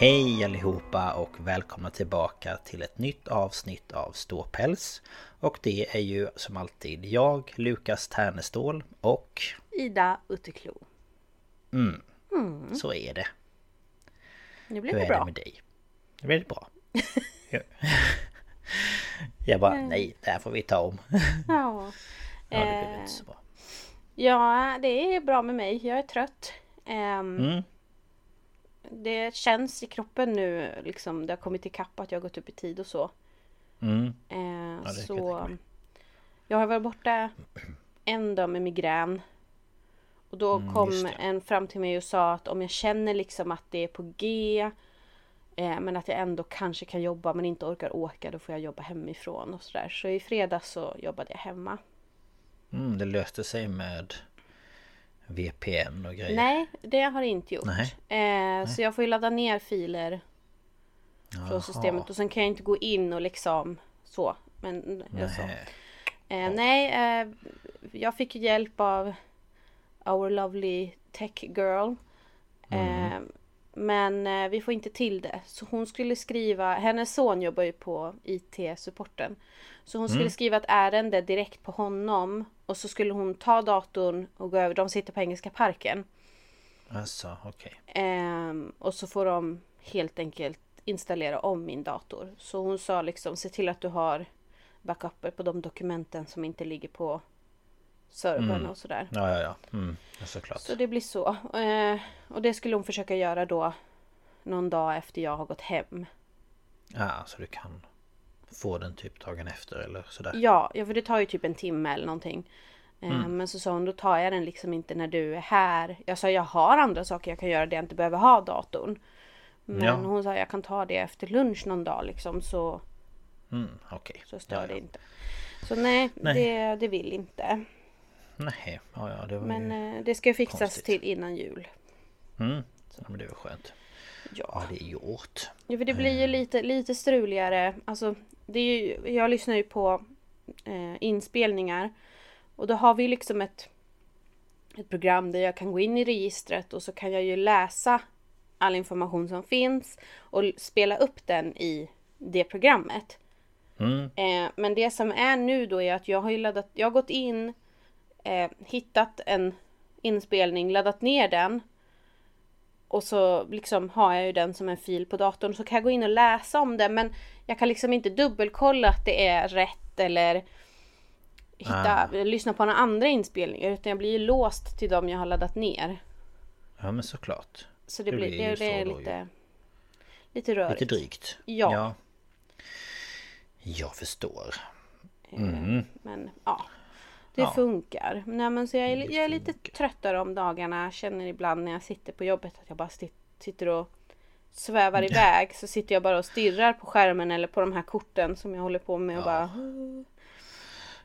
Hej allihopa och välkomna tillbaka till ett nytt avsnitt av Ståpäls. Och det är ju som alltid jag, Lukas Ternestål och... Ida Utterklo. Mm, mm. så är det. Nu blir Hur det är bra. det med dig? Nu blir det bra. jag bara, nej, det här får vi ta om. Ja. Ja, det blev Eh, inte så bra. ja, det är bra med mig. Jag är trött. Ehm, Mm, Det känns i kroppen nu, liksom, det har kommit ikapp att jag har gått upp i tid och så. mm, Eh, jag så jag har varit borta en dag med migrän. Och då Mm, kom en fram till mig och sa att om jag känner liksom att det är på G eh, men att jag ändå kanske kan jobba men inte orkar åka då får jag jobba hemifrån och sådär. Så i fredags så jobbade jag hemma. mm, det löste sig med VPN och grejer. Nej, det har det inte gjort. Nej. Eh, så jag får ju ladda ner filer Jaha. från systemet och sen kan jag inte gå in och liksom så. Men jag så. Nej. Eh, nej, eh, jag fick hjälp av Our Lovely Tech Girl. Eh, men eh, vi får inte till det. Så hon skulle skriva, hennes son jobbar ju på IT-supporten. Så hon skulle skriva ett ärende direkt på honom. Och så skulle hon ta datorn och gå över, de sitter på Engelska parken. Alltså, okej. Ehm, och så får de helt enkelt installera om min dator. Så hon sa liksom se till att du har backuper på de dokumenten som inte ligger på servern och sådär. Ja, ja, ja. Mm, såklart. Så det blir så. Eh, och det skulle hon försöka göra då någon dag efter jag har gått hem. Ja, så du kan få den typ dagen efter eller sådär. Ja, ja för det tar ju typ en timme eller någonting. Eh, Mm. Men så sa hon då tar jag den liksom inte när du är här. Jag sa jag har andra saker jag kan göra där jag inte behöver ha datorn. Men Ja. hon sa jag kan ta det efter lunch någon dag liksom så, Mm, okej. så stör Ja, det ja. inte. Så nej, Nej. Det, det vill inte. Nej, ja, ja, det var Men ju... eh, det ska fixas konstigt. till innan jul. Mm, ja, men det var skönt. Ja. Ja, det är gjort. Ja, för det blir ju lite, lite struligare. Alltså, det är ju, jag lyssnar ju på eh, inspelningar. Och då har vi liksom ett, ett program där jag kan gå in i registret och så kan jag ju läsa all information som finns och spela upp den i det programmet. Mm, Eh, men det som är nu då är att jag har ju laddat, jag har gått in, eh, hittat en inspelning, laddat ner den. Och så liksom har jag ju den som en fil på datorn. Så kan jag gå in och läsa om det. Men jag kan liksom inte dubbelkolla att det är rätt eller hitta, lyssna på några andra inspelningar. Utan jag blir ju låst till dem jag har laddat ner. ja, men såklart. Så det, Det blir, det, det är lite, lite rörigt. Lite drygt. Ja. ja. Jag förstår. Eh, Men ja. Det Ja. funkar. Nej men så jag är, Det jag är lite tröttare om dagarna. Känner ibland när jag sitter på jobbet att jag bara sitter och svävar iväg. Så sitter jag bara och stirrar på skärmen eller på de här korten som jag håller på med och bara...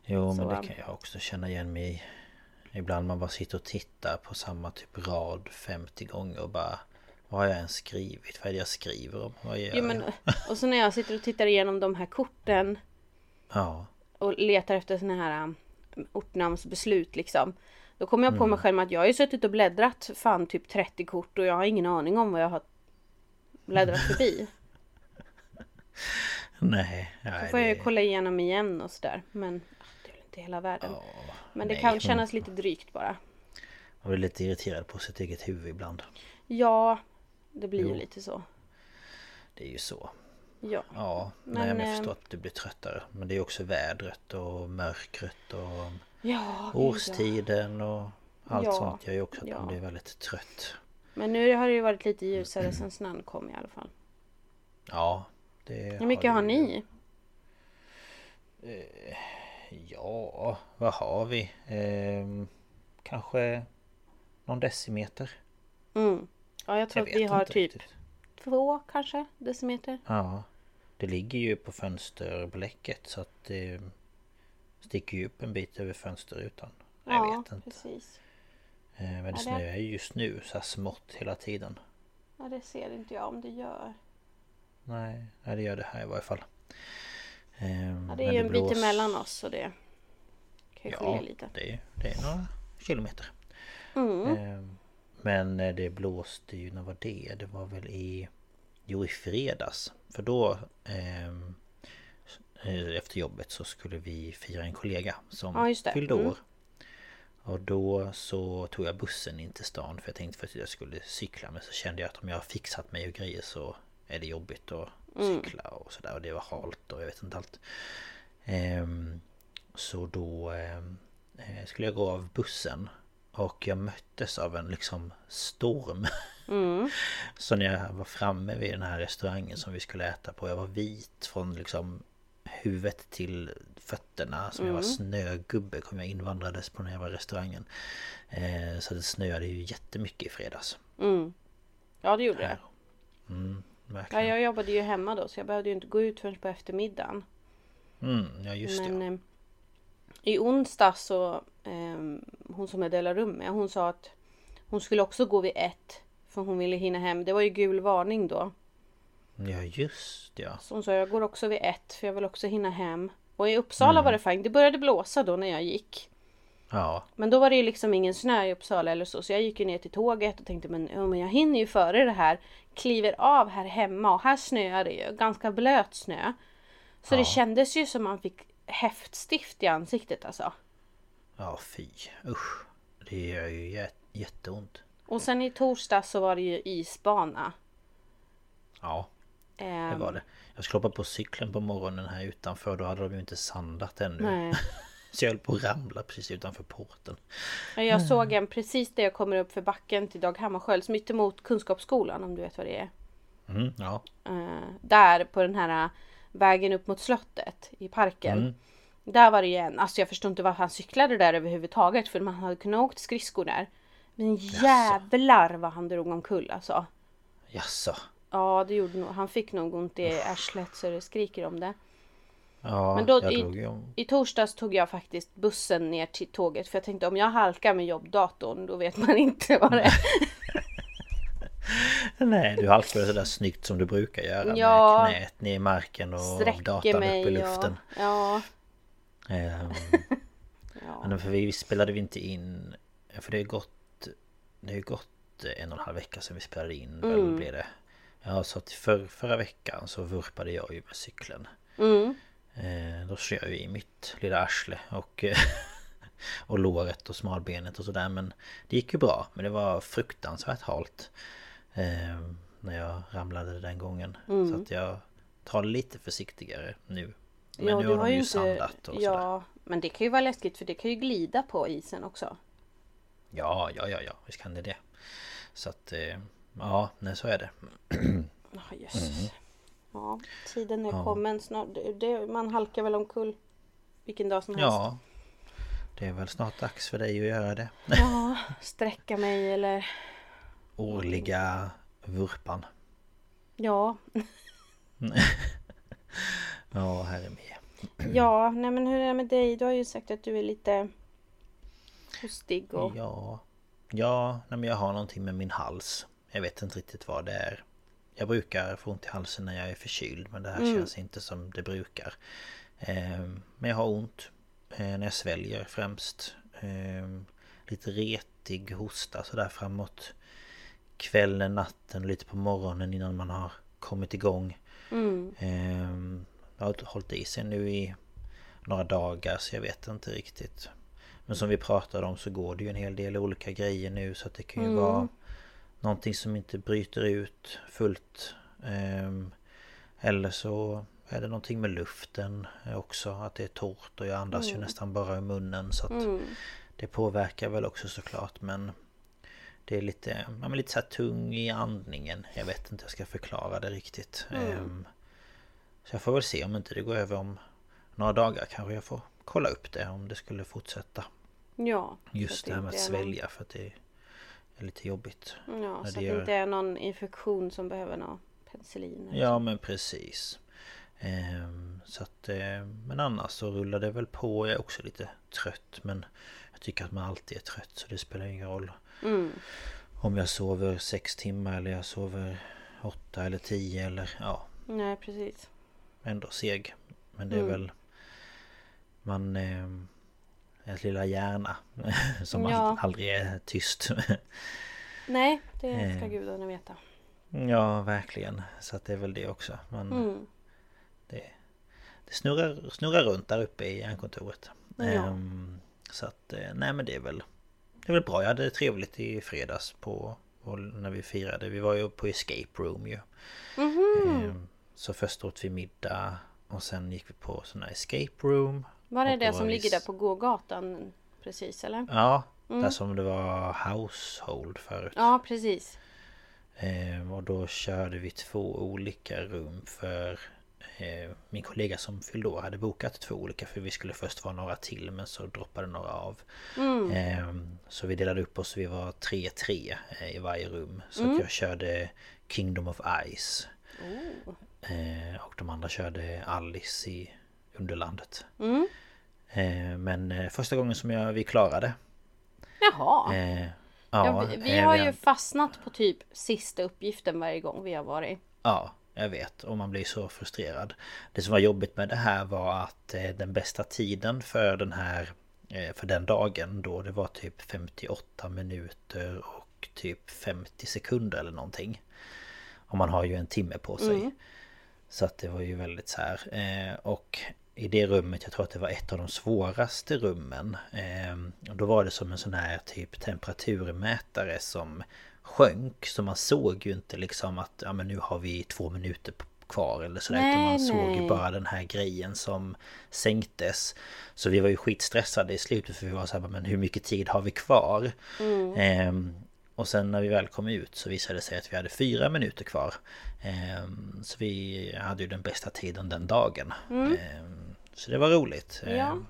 Jo men Så, det um, kan jag också känna igen mig i. Ibland man bara sitter och tittar på samma typ rad 50 gånger och bara Vad har jag ens skrivit? Vad är det jag skriver om? Vad gör Jo, men, jag? och så när jag sitter och tittar igenom de här korten Ja, och letar efter såna här um, ortnamnsbeslut liksom. Då kommer jag på Mm. mig själv att jag har ju suttit och bläddrat fan typ 30 kort och jag har ingen aning om vad jag har bläddrat förbi. nej. Så nej får jag ju kolla igenom igen och sådär. Men det är väl inte hela världen. Ja, men det nej, kan men- kännas lite drygt bara. Man blir lite irriterad på sitt eget huvud ibland. Ja, det blir ju Jo. lite så. Det är ju så. Ja. Ja, Men, nej, men jag eh, förstår att du blir tröttare. Men det är också vädret och mörkret och Ja, årstiden och allt Ja, sånt gör ju också att ja. man blir väldigt trött. Men nu har det ju varit lite ljusare sen snön kom i alla fall. Ja, det Hur mycket har ju- ni? Ja, vad har vi? Ehm, kanske någon decimeter? Mm. Ja, jag tror Jag att vi har typ riktigt. två kanske decimeter. Ja, det ligger ju på fönsterblecket så att det sticker ju upp en bit över fönsterrutan. Jag ja, vet inte. precis. Eh, Men det det- snöar ju just nu så här smått hela tiden. Ja, det ser inte jag om det gör. Nej, nej, det gör det här i varje fall. Ehm, Ja, det är ju en bit blås- emellan oss så det kan ju Ja, lite. det det är några kilometer. Mm. Ehm, Men eh, det blåste ju, när var det? Det var väl i... Jo, i fredags. För då... ehm, eh, Efter jobbet så skulle vi fira en kollega som Ja, fyllde Mm. år. Och då så tog jag bussen in till stan för jag tänkte först att jag skulle cykla men så kände jag att om jag har fixat mig och grejer så är det jobbigt att Mm. cykla och sådär och det var halt och jag vet inte allt. Ehm, så då ehm, eh, skulle jag gå av bussen och jag möttes av en liksom storm. Mm. Så när jag var framme vid den här restaurangen som vi skulle äta på Jag var vit från liksom huvudet till fötterna Som jag var snögubbe kom jag invandrades på den här jävla restaurangen eh, Så det snöade ju jättemycket i fredags Mm. Ja, det gjorde det. mm, Ja, jag jobbade ju hemma då så jag behövde ju inte gå ut förrän på eftermiddagen. mm, Ja just Men det eh, i onsdag så eh, hon som jag delar rum med hon sa att hon skulle också gå vid ett. För hon ville hinna hem. Det var ju gul varning då. Ja just ja Så hon sa jag går också vid ett för jag vill också hinna hem. Och i Uppsala Mm. var det fint. Det började blåsa då när jag gick. Ja Men då var det ju liksom ingen snö i Uppsala eller så. Så jag gick ju ner till tåget och tänkte men, ja, men jag hinner ju före det här. Kliver av här hemma och här snöar det ju. Ganska blöt snö. Så Ja. det kändes ju som man fick häftstift i ansiktet alltså. Ja fy. Usch. Det gör ju jä- jätteont. Och sen i torsdag så var det ju isbana. Ja det Ehm, var det. Jag skulle hoppa på cykeln på morgonen här utanför. Då hade de ju inte sandat ännu. Nej. Så jag höll på att ramla precis utanför porten. Ja, Jag såg en precis där jag kommer upp för backen till Dag Hammarskjölds mittemot Kunskapsskolan om du vet vad det är. mm, Ja. Eh, där på den här vägen upp mot slottet i parken. Mm. Där var det ju en, alltså jag förstår inte varför han cyklade där överhuvudtaget för man hade kunnat åkt skridskor där. Men jävlar vad han drog omkull alltså. Jaså Ja det gjorde nog, han fick nog ont i arslet så det skriker om det. Ja, Men då jag i- om... I torsdags tog jag faktiskt bussen ner till tåget för jag tänkte om jag halkar med jobbdatorn då vet man inte vad det är. Nej, du halkade sådär snyggt som du brukar göra Ja. med knät ner i marken och datan upp i mig luften. och... Ja. Ehm, ja. Men för vi spelade vi inte in För det har gått Det har gått en och en halv vecka sedan vi spelade in Mm. blev det Ja så att för, förra veckan så vurpade jag ju med cykeln Mm. eh, Då kör jag ju i mitt lilla arsle och Och låret och smalbenet och sådär men Det gick ju bra men det var fruktansvärt halt eh, När jag ramlade den gången Så att jag tar lite försiktigare nu Men Mm. ja, nu har de ju inte... sandat och sådär Ja, men det kan ju vara läskigt för det kan ju glida på isen också. Ja, ja, ja, ja, visst kan det det. Så att, eh, ja, nej så är det. Ja, jösses. Ja, tiden är Mm. Ja. kommen snart. Det, det, man halkar väl omkull vilken dag som helst. Ja. Det är väl snart dags för dig att göra det. Ja, sträcka mig eller... Årliga vurpan. Ja. Ja, herre med. Ja, nej men hur är det med dig? Du har ju sagt att du är lite hostig och... Ja, ja nej, men jag har någonting med min hals. Jag vet inte riktigt vad det är. Jag brukar få ont i halsen när jag är förkyld men det här Mm. känns inte som det brukar. Ehm, men jag har ont eh, när jag sväljer främst. Ehm, lite retig hosta sådär framåt kvällen, natten och lite på morgonen innan man har kommit igång. Mm. Ehm, Jag har hållit i sig nu i några dagar så jag vet inte riktigt. Men som vi pratade om så går det ju en hel del olika grejer nu så att det kan ju Mm. vara någonting som inte bryter ut fullt. Ehm, eller så är det någonting med luften också, att det är torrt och jag andas ju nästan bara i munnen så att Mm. det påverkar väl också såklart men det är lite, ja, men lite så här tung i andningen. Jag vet inte hur jag ska förklara det riktigt. Ehm, så jag får väl se om inte det går över om några dagar kanske jag får kolla upp det om det skulle fortsätta. Ja. Just det här med att svälja för att det är lite jobbigt. Ja, när så det att det inte är någon infektion som behöver någon penicillin. Ja men precis. Ehm, så att, eh, men annars så rullar det väl på. Jag är också lite trött men jag tycker att man alltid är trött så det spelar ingen roll. Mm. Om jag sover sex timmar eller jag sover åtta eller tio eller ja, Nej, precis. ändå seg. Men det är Mm. väl man... Eh, ens lilla hjärna som Ja. ald- aldrig är tyst. Nej, det ska Eh. gudarna veta. ja, verkligen. Så att det är väl det också. Man, Mm. det, det snurrar, snurrar runt där uppe i hjärnkontoret. Ja. Ehm, så att, eh, nej men det är väl... Det är väl bra. Jag hade trevligt i fredags på... när vi firade. Vi var ju på escape room ju. Mhm. Ehm, Så först åt vi middag och sen gick vi på sån här escape room. Var det det som ligger där på gågatan? Precis, eller? Ja, Mm. där som det var household förut. Ja, precis. Ehm, och då körde vi två olika rum för min kollega som fyllde år hade bokat två olika för vi skulle först vara några till men så droppade några av. Mm. Ehm, så vi delade upp oss, vi var tre tre eh, i varje rum. Så Mm. jag körde Kingdom of Ice. Oh. Eh, och de andra körde Alice i Underlandet. Mm. Eh, men eh, första gången som jag, vi klarade. Jaha. Eh, Ja, vi, vi eh, har ju fastnat på typ sista uppgiften varje gång vi har varit. Ja, jag vet. Och man blir så frustrerad. Det som var jobbigt med det här var att eh, den bästa tiden för den här eh, för den dagen då det var typ 58 minuter och typ 50 sekunder eller någonting. Och man har ju en timme på sig. Så att det var ju väldigt så här. Eh, och i det rummet, jag tror att det var ett av de svåraste rummen. Och då var det som en sån här typ temperaturmätare som sjönk. Så man såg ju inte liksom att ja, men nu har vi två minuter kvar eller sådär. utan Nej, man såg ju nej. bara den här grejen som sänktes. Så vi var ju skitstressade i slutet för vi var så här, men hur mycket tid har vi kvar? Ehm, och sen när vi väl kom ut så visade det sig att vi hade fyra minuter kvar. Ehm, så vi hade ju den bästa tiden den dagen. Ehm, så det var roligt. Ja. Ehm,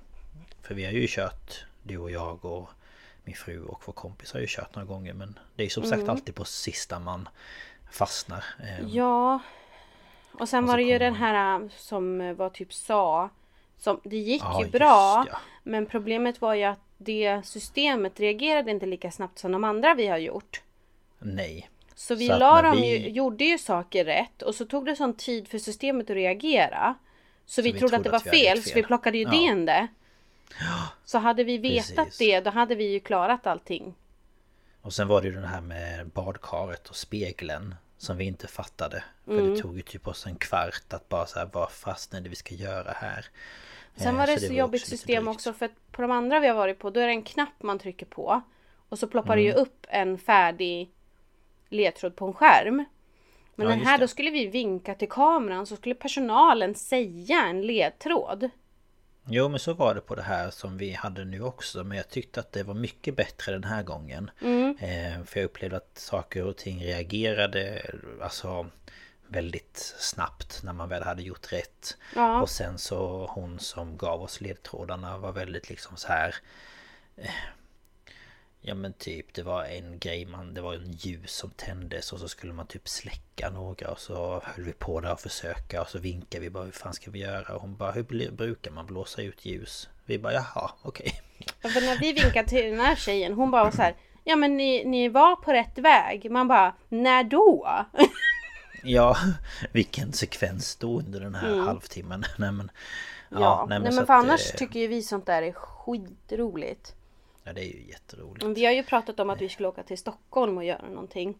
för vi har ju kört, du och jag och min fru och vår kompis har ju kört några gånger. Men det är ju som sagt alltid på sista man fastnar. Ehm, Ja. Och sen Och var så det ju den här äh, som äh, var typ sa. Som, det gick Ja, ju just bra. ja. Men problemet var ju att det systemet reagerade inte lika snabbt som de andra vi har gjort. Nej. Så vi Så la dem vi- ju, gjorde ju saker rätt och så tog det sån tid för systemet att reagera. Så, vi, vi trodde att det trodde var att vi hade fel, gjort så vi fel. plockade ju Ja. det det. Så hade vi vetat Precis. det, då hade vi ju klarat allting. Och sen var det ju den här med badkaret och spegeln Som vi inte fattade För Mm. det tog ju typ oss en kvart att bara så här, vad fastnar det vi ska göra här? Sen Eh, var det så så, var jobbigt också system också för att på de andra vi har varit på då är det en knapp man trycker på. Och så ploppar Mm. det ju upp en färdig ledtråd på en skärm. Men Ja, den här då skulle vi vinka till kameran så skulle personalen säga en ledtråd. Jo men så var det på det här som vi hade nu också Men jag tyckte att det var mycket bättre den här gången Mm. eh, För jag upplevde att saker och ting reagerade Alltså Väldigt snabbt när man väl hade gjort rätt Ja. Och sen så hon som gav oss ledtrådarna var väldigt liksom så här Ja men typ det var en grej man, det var en ljus som tändes och så skulle man typ släcka några och så höll vi på där och försöka och så vinkade vi bara hur fan ska vi göra? Och hon bara hur brukar man blåsa ut ljus? Vi bara jaha okej. Ja, för när vi vinkade till den här tjejen hon bara så här Ja men ni, ni var på rätt väg. Man bara när då? ja vilken sekvens då under den här mm. halvtimmen. Nej men Ja, ja nej, men, nej, men för att, annars tycker ju vi sånt där är skitroligt. Ja det är ju jätteroligt. Vi har ju pratat om att vi skulle åka till Stockholm och göra någonting.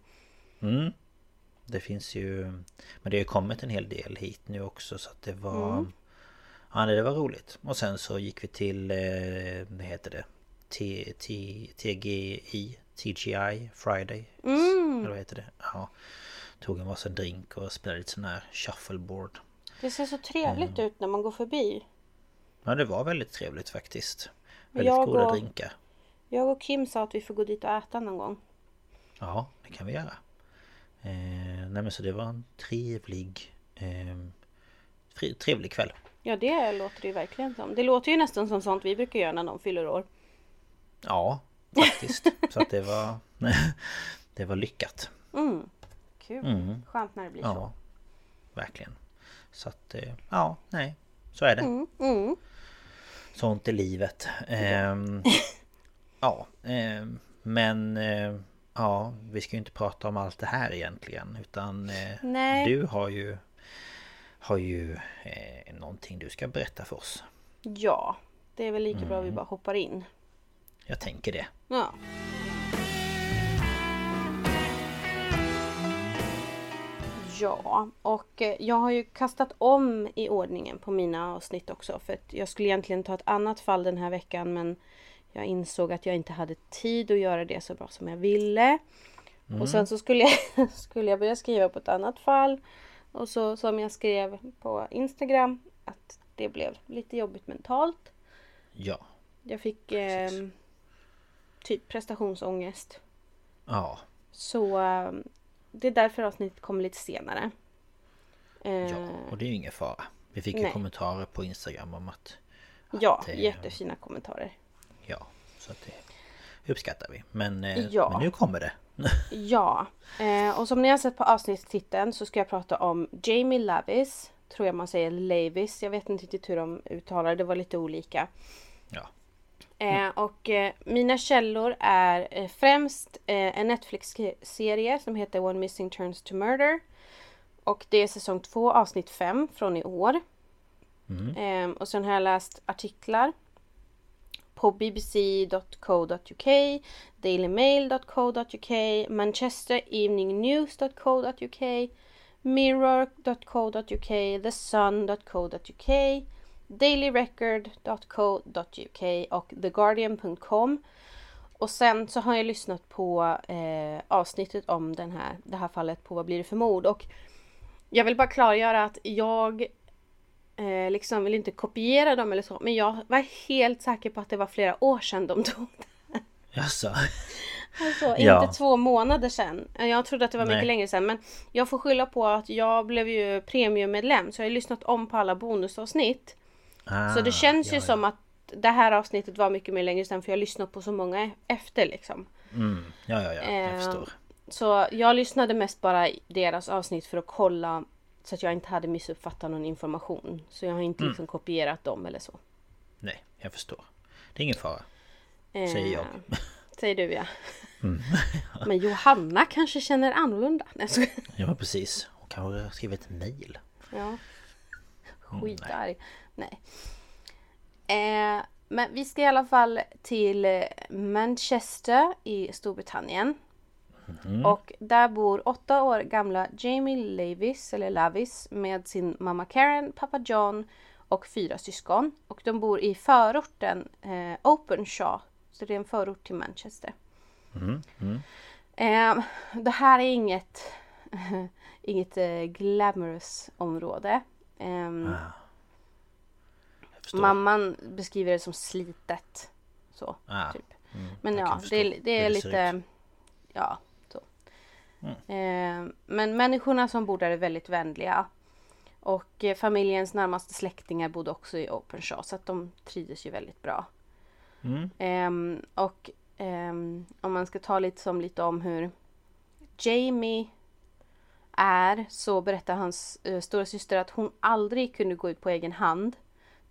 Mm. Det finns ju... Men det har ju kommit en hel del hit nu också så att det var... Mm. Ja det var roligt. Och sen så gick vi till... Eh, vad heter det? T, T, TGI TGI Friday. Mm. Eller vad heter det? Ja. Tog en varsin drink och spelade lite sån här shuffleboard. Det ser så trevligt mm. ut när man går förbi. Ja det var väldigt trevligt faktiskt. Väldigt jag goda och, drinkar. Jag och Kim sa att vi får gå dit och äta någon gång. Ja, det kan vi göra. Eh, nej men så det var en trevlig... Eh, trevlig kväll. Ja det låter det ju verkligen som. Det låter ju nästan som sånt vi brukar göra när de fyller år. Ja, faktiskt. så att det var... det var lyckat. Mm. Kul. Mm. Skönt när det blir ja, så. Verkligen. Så att, eh, ja, nej. Så är det. Mm. Mm. Sånt är livet. Ehm, ja, eh, men eh, ja, vi ska ju inte prata om allt det här egentligen utan eh, du har ju har ju eh, någonting du ska berätta för oss. Ja, det är väl lika mm. bra vi bara hoppar in. Jag tänker det. Ja. Ja, och eh, jag har ju kastat om i ordningen på mina avsnitt också för att jag skulle egentligen ta ett annat fall den här veckan men jag insåg att jag inte hade tid att göra det så bra som jag ville. Mm. Och sen så skulle jag, skulle jag börja skriva på ett annat fall. Och så som jag skrev på Instagram att det blev lite jobbigt mentalt. Ja. Jag fick eh, typ prestationsångest. Ja. Så eh, det är därför avsnittet kommer lite senare. Eh, ja, och det är ju ingen fara. Vi fick ju kommentarer på Instagram om att... att ja, eh, jättefina kommentarer. Ja, så att det uppskattar vi. Men, eh, ja. men nu kommer det. ja, eh, och som ni har sett på avsnittstiteln så ska jag prata om Jamie Lavis. Tror jag man säger Lavis. Jag vet inte riktigt hur de uttalar det. Det var lite olika. Ja. Eh, och eh, mina källor är eh, främst eh, en Netflix-serie som heter One Missing Turns to Murder. Och det är säsong 2 avsnitt 5 från i år. Mm. Och sen har jag läst artiklar på bbc.co.uk, dailymail.co.uk, manchestereveningnews.co.uk, mirror.co.uk, thesun.co.uk dailyrecord.co.uk och theguardian.com. Och sen så har jag lyssnat på eh, avsnittet om den här, det här fallet på Vad blir det för mord? Och jag vill bara klargöra att jag eh, liksom vill inte kopiera dem eller så. Men jag var helt säker på att det var flera år sedan de tog det. Jaså? Alltså, ja. inte två månader sedan. Jag trodde att det var mycket Nej. längre sedan. Men jag får skylla på att jag blev ju premiummedlem. Så jag har lyssnat om på alla bonusavsnitt. Ah, så det känns ja, ju ja. som att det här avsnittet var mycket mer längre sedan för jag har lyssnat på så många efter liksom. Mm. Ja, ja, ja, jag eh, förstår. Så jag lyssnade mest bara deras avsnitt för att kolla så att jag inte hade missuppfattat någon information. Så jag har inte mm. liksom kopierat dem eller så. Nej, jag förstår. Det är ingen fara. Eh, säger jag. Säger du ja. Mm. Men Johanna kanske känner annorlunda. ja precis. Hon kanske har skrivit ett mail. Ja. Skitarg. Nej. Eh, men vi ska i alla fall till Manchester i Storbritannien. Mm. Och där bor åtta år gamla Jamie Lavis, eller Lavis, med sin mamma Karen, pappa John och fyra syskon. Och de bor i förorten eh, Openshaw. Så det är en förort till Manchester. Mm. Mm. Eh, det här är inget, inget eh, glamorous område. Um, ah. Mamman beskriver det som slitet. Så, ah. typ. Mm, Men ja, det är, det är lite... Ja. Mm. Eh, men människorna som bor där är väldigt vänliga. Och familjens närmaste släktingar bodde också i Openshaw så att de trivdes ju väldigt bra. Mm. Ehm, och ehm, om man ska ta lite som lite om hur Jamie är så berättar hans uh, stora syster att hon aldrig kunde gå ut på egen hand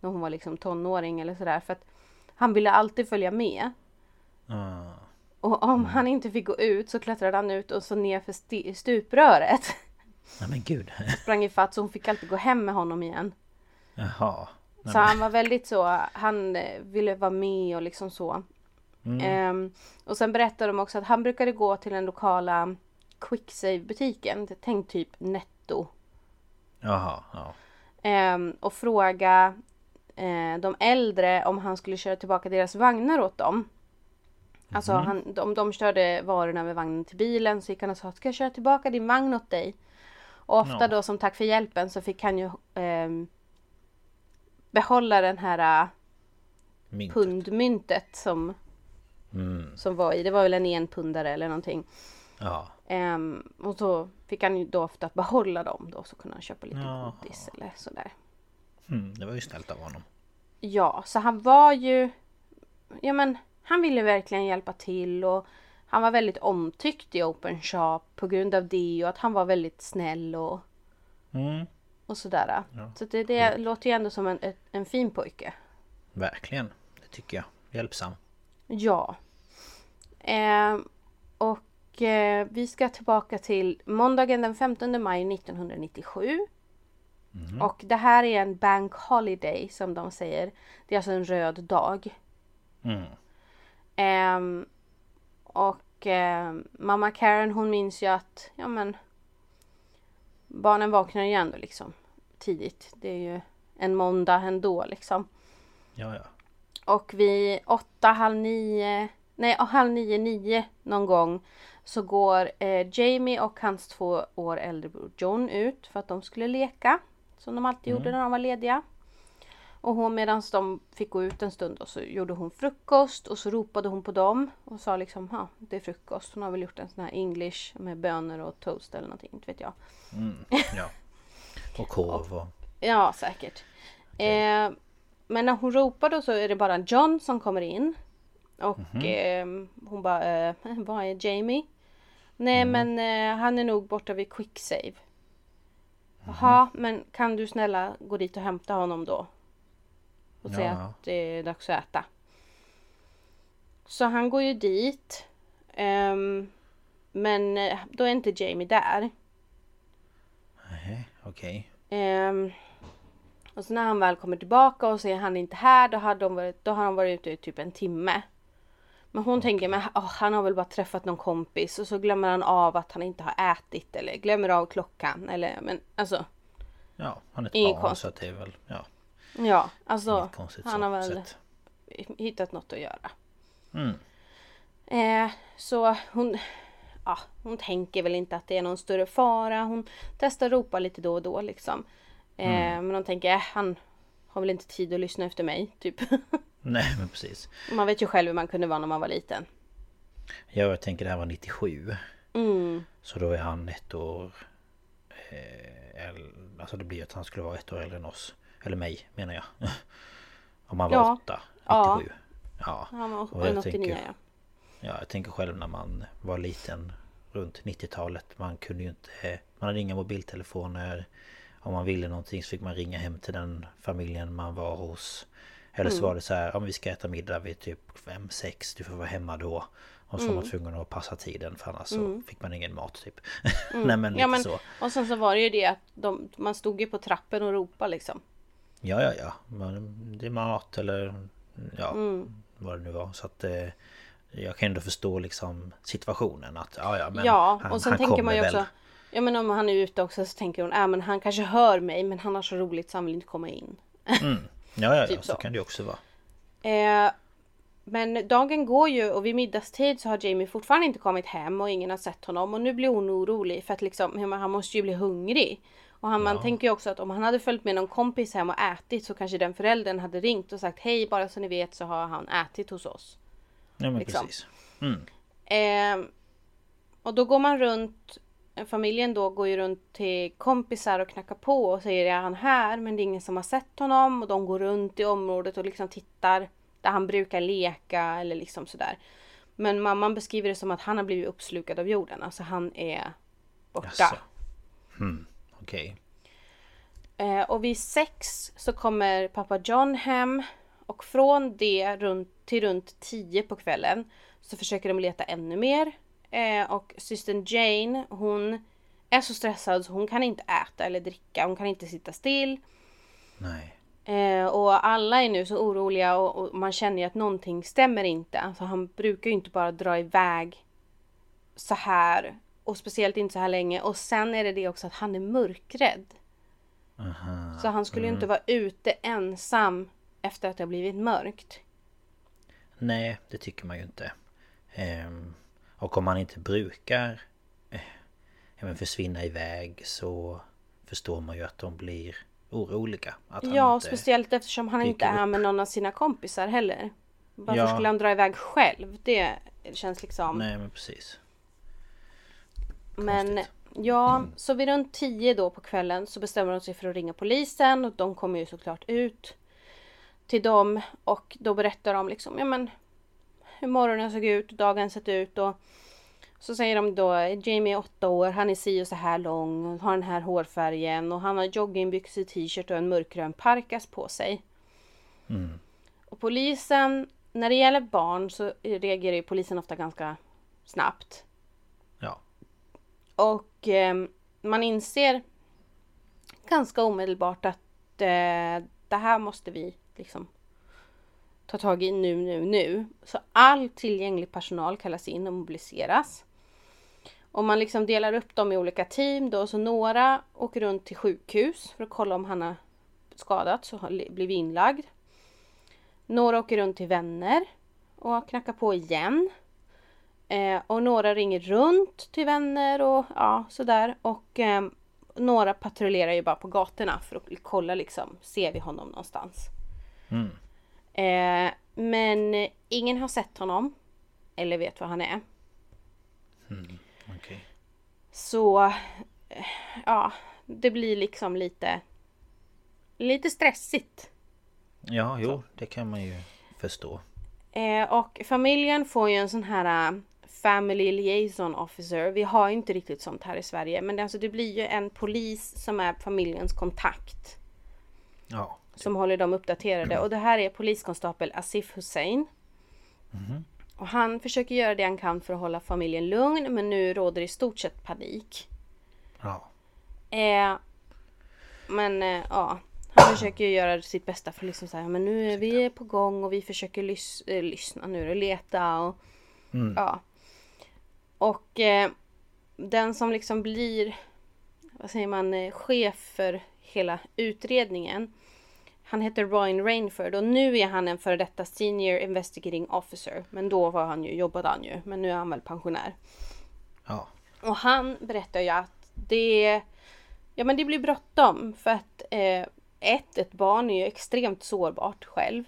när hon var liksom tonåring eller sådär för att han ville alltid följa med. Ah. Och om han inte fick gå ut så klättrade han ut och så ner för stupröret. Nej men gud. Sprang ifatt så hon fick alltid gå hem med honom igen. Jaha. Nej, Så han var väldigt så, han eh, ville vara med och liksom så. Ehm, och sen berättade de också att han brukade gå till den lokala Quicksave-butiken, tänk typ Netto. Jaha, ja. Ehm, och fråga eh, de äldre om han skulle köra tillbaka deras vagnar åt dem. Alltså han, om de körde varorna över vagnen till bilen så gick han och sa ska jag köra tillbaka din vagn åt dig? Och ofta Ja. då som tack för hjälpen så fick han ju ehm, behålla den här äh, Myntet. pundmyntet som, Mm. som var i. Det var väl en enpundare eller någonting. Ja. Ehm, och så fick han ju då ofta behålla dem då så kunde han köpa lite Jaha. godis eller sådär. Mm, det var ju snällt av honom. Ja, så han var ju... Ja men, han ville verkligen hjälpa till och han var väldigt omtyckt i Open Shop på grund av det och att han var väldigt snäll och, Mm. och sådär. Ja. Så det, det låter ju ändå som en, en fin pojke. Verkligen. Det tycker jag. Hjälpsam. Ja. Ehm, och eh, vi ska tillbaka till måndagen den 15 maj 1997. Och det här är en bank holiday som de säger. Det är alltså en röd dag. Mm. Ehm, och ehm, mamma Karen hon minns ju att ja men barnen vaknar igen då liksom tidigt. Det är ju en måndag ändå liksom. Ja, ja. Och vid åtta, halv nio, nej halv nio, nio någon gång så går eh, Jamie och hans två år äldre bror John ut för att de skulle leka. Som de alltid gjorde när de var lediga. Och hon medan de fick gå ut en stund då, så gjorde hon frukost och så ropade hon på dem och sa liksom ja det är frukost. Hon har väl gjort en sån här English med bönor och toast eller någonting, inte vet jag. Mm. ja. Och korv och... Ja, säkert. Eh, men när hon ropar då så är det bara John som kommer in. Och eh, hon bara, eh, vad är Jamie? Nej men eh, han är nog borta vid Quicksave. Jaha, men kan du snälla gå dit och hämta honom då? Och säga Ja. att det är dags att äta. Så han går ju dit. ehm, men eh, då är inte Jamie där. Nej, okej. Ehm, och så när han väl kommer tillbaka och ser han inte här då, hade de varit, då har han varit ute i typ en timme. Men hon tänker men åh, han har väl bara träffat någon kompis och så glömmer han av att han inte har ätit eller glömmer av klockan eller men alltså Ja, han är ett barn konstigt. så det är väl... Ja, ja alltså han har väl sett. hittat något att göra. Mm. Eh, så hon, ja, hon tänker väl inte att det är någon större fara. Hon testar ropa lite då och då liksom. Eh, Men hon tänker, äh, han har väl inte tid att lyssna efter mig, typ. Nej, men precis. man vet ju själv hur man kunde vara när man var liten. Ja, jag tänker det här var 97. Mm, Så då är han ett år... Eh, alltså det blir att han skulle vara ett år äldre än oss. Eller mig, menar jag. Om han var Ja. åtta, Ja. 97. Ja. var Och jag 89 tänker- ja. Ja, jag tänker själv när man var liten runt 90-talet. Man kunde ju inte... Man hade inga mobiltelefoner. Om man ville någonting så fick man ringa hem till den familjen man var hos. Eller så var det så här, om vi ska äta middag vid typ 5-6, du får vara hemma då. Och så var man tvungen att passa tiden för annars så fick man ingen mat typ. Nej men ja men, så. och sen så var det ju det att de, man stod ju på trappen och ropade liksom. Ja, ja, ja. Det är mat eller ja, Mm. vad det nu var. Så att eh, jag kan ändå förstå liksom situationen att ja, ja, men ja, han, och sen han tänker kommer man ju väl. också, ja men om han är ute också så tänker hon, äh, men han kanske hör mig men han har så roligt så han vill inte komma in. Ja, ja, ja, typ så så. kan det ju också vara. Eh, men dagen går ju och vid middagstid så har Jamie fortfarande inte kommit hem och ingen har sett honom och nu blir hon orolig för att liksom, ja, han måste ju bli hungrig. Och han, man tänker ju också att om han hade följt med någon kompis hem och ätit så kanske den föräldern hade ringt och sagt hej bara så ni vet så har han ätit hos oss. Ja men Liksom. precis. Mm. Eh, och då går man runt, familjen då går ju runt till kompisar och knackar på och säger är han här? Men det är ingen som har sett honom och de går runt i området och liksom tittar där han brukar leka eller liksom sådär. Men mamman beskriver det som att han har blivit uppslukad av jorden. Alltså han är borta. Jaså. Hmm, okej. Eh, och vid sex så kommer pappa John hem. Och från det runt, till runt tio på kvällen så försöker de leta ännu mer. Eh, och systern Jane hon är så stressad så hon kan inte äta eller dricka. Hon kan inte sitta still. Nej. Eh, och alla är nu så oroliga och, och man känner ju att någonting stämmer inte. Alltså han brukar ju inte bara dra iväg så här. Och speciellt inte så här länge. Och sen är det det också att han är mörkrädd. Aha. Så han skulle ju inte vara ute ensam efter att det har blivit mörkt. Nej, det tycker man ju inte. Ehm, och om man inte brukar eh, men försvinna iväg så förstår man ju att de blir oroliga. Att Ja, speciellt eftersom han inte är upp. med någon av sina kompisar heller. Varför Ja. skulle han dra iväg själv? Det känns liksom... Nej, men precis. Men ja, så vid runt 10 då på kvällen så bestämmer de sig för att ringa polisen och de kommer ju såklart ut till dem och då berättar de liksom ja men hur morgonen såg ut, dagen sett ut och så säger de då Jamie är åtta år, han är si och så här lång har den här hårfärgen och han har joggingbyxor, t-shirt och en mörkgrön parkas på sig. Mm. Och polisen, när det gäller barn så reagerar ju polisen ofta ganska snabbt. Och eh, man inser ganska omedelbart att eh, det här måste vi liksom ta tag i nu, nu, nu. Så all tillgänglig personal kallas in och mobiliseras. Och man liksom delar upp dem i olika team då, så några åker runt till sjukhus för att kolla om han har skadats och har blivit inlagd. Några åker runt till vänner och knackar på igen. Eh, och några ringer runt till vänner och ja, sådär. Och eh, några patrullerar ju bara på gatorna för att kolla liksom, ser vi honom någonstans? Mm. Eh, men ingen har sett honom. Eller vet var han är. Okej. Så eh, ja, det blir liksom lite lite stressigt. Ja, jo, det kan man ju förstå. Eh, och familjen får ju en sån här äh, Family Liaison Officer. Vi har ju inte riktigt sånt här i Sverige. Men det, alltså, det blir ju en polis som är familjens kontakt. Ja. Som håller dem uppdaterade. Och det här är poliskonstapel Asif Hussein. Och han försöker göra det han kan för att hålla familjen lugn. Men nu råder i stort sett panik. Ja. Eh, men eh, ja, han försöker göra sitt bästa för liksom så här, men nu är vi på gång och vi försöker lys- eh, lyssna nu och leta och ja. Och eh, den som liksom blir, vad säger man, eh, chef för hela utredningen. Han heter Ryan Rainford och nu är han en före detta Senior Investigating Officer. Men då var han ju, jobbade han ju, men nu är han väl pensionär. Ja. Och han berättar ju att det, ja men det blir bråttom för att eh, ett, ett barn är ju extremt sårbart själv.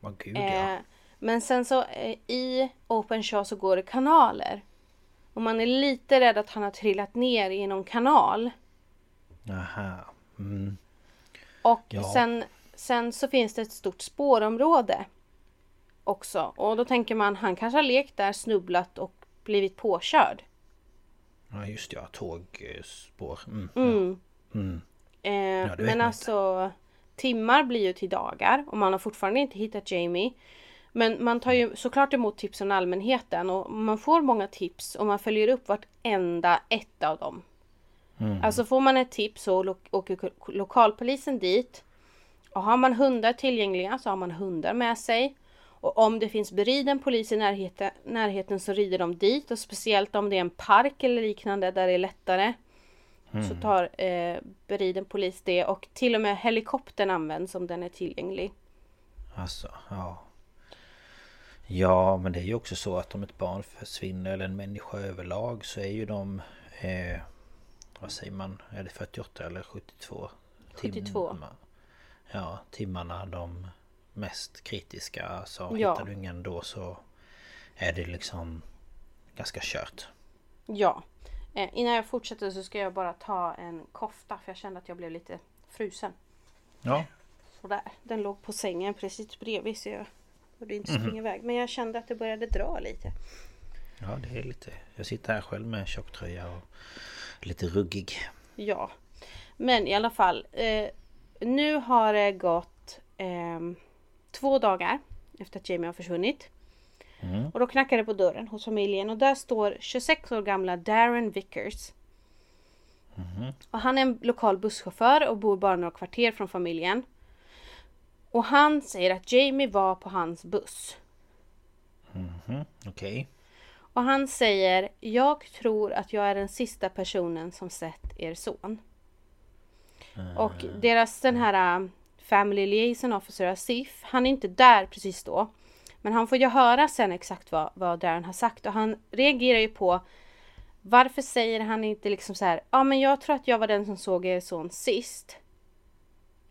Vad gud Eh, ja. Men sen så eh, i Open Shaw så går det kanaler. Och man är lite rädd att han har trillat ner i någon kanal. Aha. Mm. Och Ja. sen, sen så finns det ett stort spårområde. Också. Och då tänker man han kanske har lekt där, snubblat och blivit påkörd. Ja just ja, tågspår. Mm. Mm. Mm. Eh, man men alltså timmar blir ju till dagar och man har fortfarande inte hittat Jamie. Men man tar ju såklart emot tips från allmänheten och man får många tips och man följer upp vartenda ett av dem. Mm. Alltså får man ett tips så lo- åker lokalpolisen dit. Och har man hundar tillgängliga så har man hundar med sig. Och om det finns beriden polis i närheten, närheten så rider de dit. Och speciellt om det är en park eller liknande där det är lättare. Så tar eh, beriden polis det. Och till och med helikoptern används om den är tillgänglig. Alltså, ja. Ja, men det är ju också så att om ett barn försvinner eller en människa överlag så är ju de... Eh, vad säger man? Är det 48 eller 72? 72. Timmar. Ja, timmarna de mest kritiska. Så Ja. hittar du ingen då så är det liksom ganska kört. Ja. Eh, innan jag fortsätter så ska jag bara ta en kofta för jag kände att jag blev lite frusen. Ja, Sådär. Den låg på sängen precis bredvid så jag Och du inte springer iväg. Men jag kände att det började dra lite. Ja det är lite... Jag sitter här själv med tjocktröja och lite ruggig. Ja. Men i alla fall. Eh, nu har det gått eh, två dagar efter att Jamie har försvunnit. Och då knackar det på dörren hos familjen och där står 26 år gamla Darren Vickers. Och han är en lokal busschaufför och bor bara några kvarter från familjen. Och han säger att Jamie var på hans buss. Okej. Och han säger Jag tror att jag är den sista personen som sett er son. Och deras den här äh, Family Liaison Officer Asif, han är inte där precis då. Men han får ju höra sen exakt vad, vad Darren har sagt och han reagerar ju på Varför säger han inte liksom så här, ja men jag tror att jag var den som såg er son sist.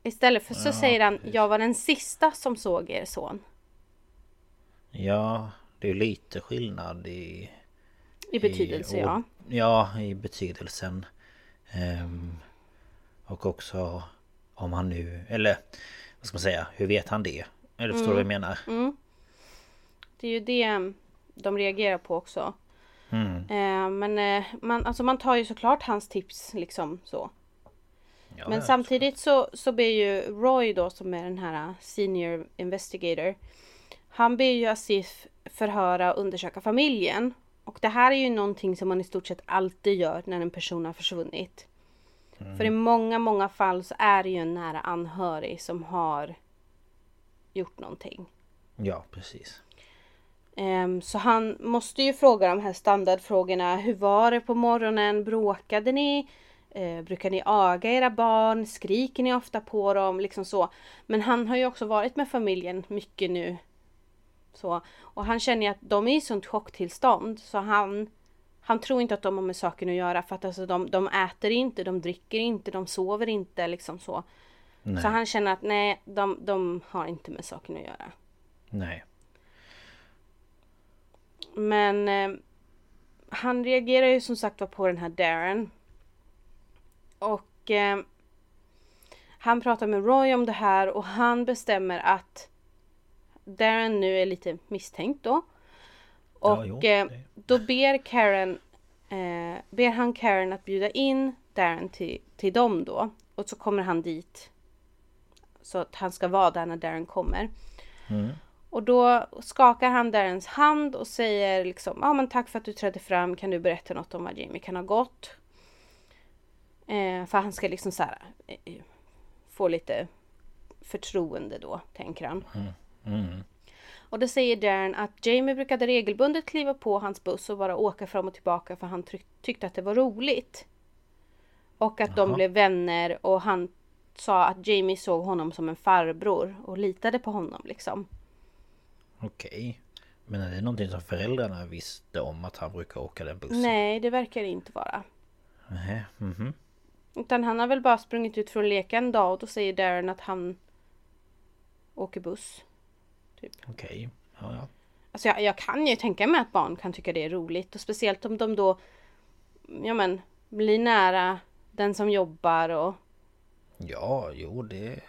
Istället för så Ja, säger han, jag var den sista som såg er son. Ja, det är lite skillnad i... I betydelse i, ja. Ja, i betydelsen. Ehm, och också om han nu... Eller vad ska man säga? Hur vet han det? Eller förstår du vad jag menar? Det är ju det de reagerar på också. Mm. Eh, men eh, man, alltså man tar ju såklart hans tips liksom så. Ja, Men samtidigt så, så ber ju Roy då som är den här uh, senior investigator. Han ber ju Asif förhöra och undersöka familjen. Och det här är ju någonting som man i stort sett alltid gör när en person har försvunnit. För i många, många fall så är det ju en nära anhörig som har gjort någonting. Ja, precis. Ehm, Så han måste ju fråga de här standardfrågorna. Hur var det på morgonen? Bråkade ni? Eh, brukar ni aga era barn? Skriker ni ofta på dem? Liksom så. Men han har ju också varit med familjen mycket nu. Så. Och han känner ju att de är i sånt chocktillstånd. Så han, han tror inte att de har med saken att göra. För att alltså de, de äter inte, de dricker inte, de sover inte. Liksom så. Nej. Så han känner att nej, de, de har inte med saken att göra. Nej. Men eh, han reagerar ju som sagt var på den här Darren. Och eh, han pratar med Roy om det här och han bestämmer att Darren nu är lite misstänkt då. Och Ja, jo, eh, då ber Karen eh, ber han Karen att bjuda in Darren till, till dem då. Och så kommer han dit. Så att han ska vara där när Darren kommer. Och då skakar han Darrens hand och säger liksom Ja men tack för att du trädde fram. Kan du berätta något om vad Jamie kan ha gått? Eh, för han ska liksom så här eh, Få lite förtroende då, tänker han. Och då säger Darren att Jamie brukade regelbundet kliva på hans buss och bara åka fram och tillbaka för han tryck- tyckte att det var roligt. Och att de Jaha. blev vänner och han sa att Jamie såg honom som en farbror och litade på honom liksom. Okej. Men är det någonting som föräldrarna visste om att han brukar åka den bussen? Nej, det verkar det inte vara. Nej. Mhm. Utan han har väl bara sprungit ut från leken en dag och då säger Darren att han åker buss. Okej. Ja, ja. Alltså jag, jag kan ju tänka mig att barn kan tycka det är roligt och speciellt om de då ja men blir nära den som jobbar och Ja, jo det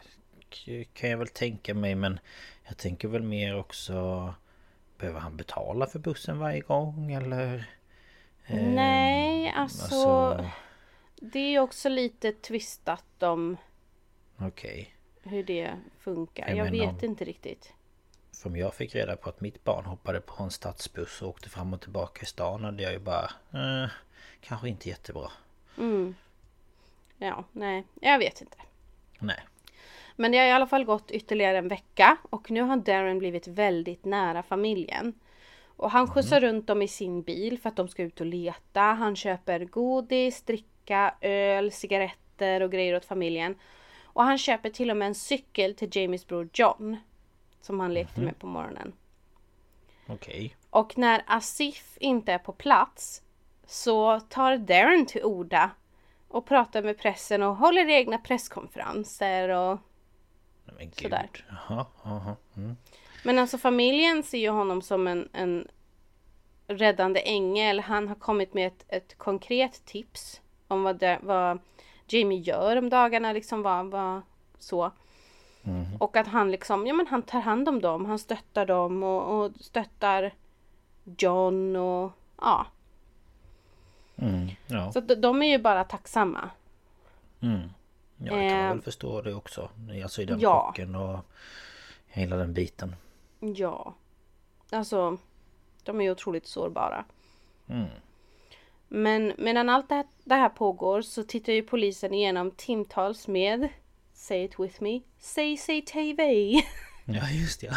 kan jag väl tänka mig men jag tänker väl mer också Behöver han betala för bussen varje gång eller? Ehm, Nej, alltså- det är också lite twistat om Okej. hur det funkar. Jag Jag, menar vet inte riktigt. För om jag fick reda på att mitt barn hoppade på en stadsbuss och åkte fram och tillbaka i stan hade jag ju bara eh, Kanske inte jättebra. Ja, nej, jag vet inte. Nej. Men det har i alla fall gått ytterligare en vecka och nu har Darren blivit väldigt nära familjen. Och han skjutsar runt dem i sin bil för att de ska ut och leta. Han köper godis, dricka, öl, cigaretter och grejer åt familjen. Och han köper till och med en cykel till Jamies bror John. Som han lekte med på morgonen. Okej. Och när Asif inte är på plats så tar Darren till orda och pratar med pressen och håller egna presskonferenser och Men. Sådär. Jaha, jaha. Mm. Men alltså familjen ser ju honom som en, en räddande ängel. Han har kommit med ett, ett konkret tips om vad, det, vad Jamie gör om dagarna. Liksom vad, vad så. Och att han liksom, ja men han tar hand om dem, han stöttar dem och, och stöttar John och ja. Mm, ja. Så de är ju bara tacksamma. Mm. Ja, jag kan Eh, väl förstå det också. Alltså i den ja. chocken och hela den biten. Ja. Alltså, de är ju otroligt sårbara. Mm. Men medan allt det här, det här pågår så tittar ju polisen igenom timtals med Say it with me. CCTV. Ja, just ja.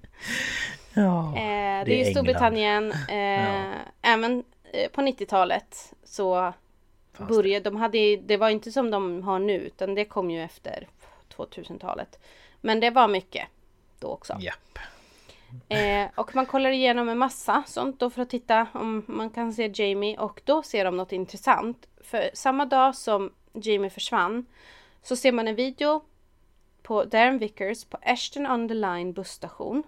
ja. Eh, det, är det är ju. Storbritannien. Eh, Även eh, på 90-talet så Fanns började de hade Det var inte som de har nu utan det kom ju efter 2000-talet. Men det var mycket då också. Japp. Eh, och man kollar igenom en massa sånt då för att titta om man kan se Jamie och då ser de något intressant. För samma dag som Jamie försvann så ser man en video på Darren Vickers på Ashton on the Line busstation.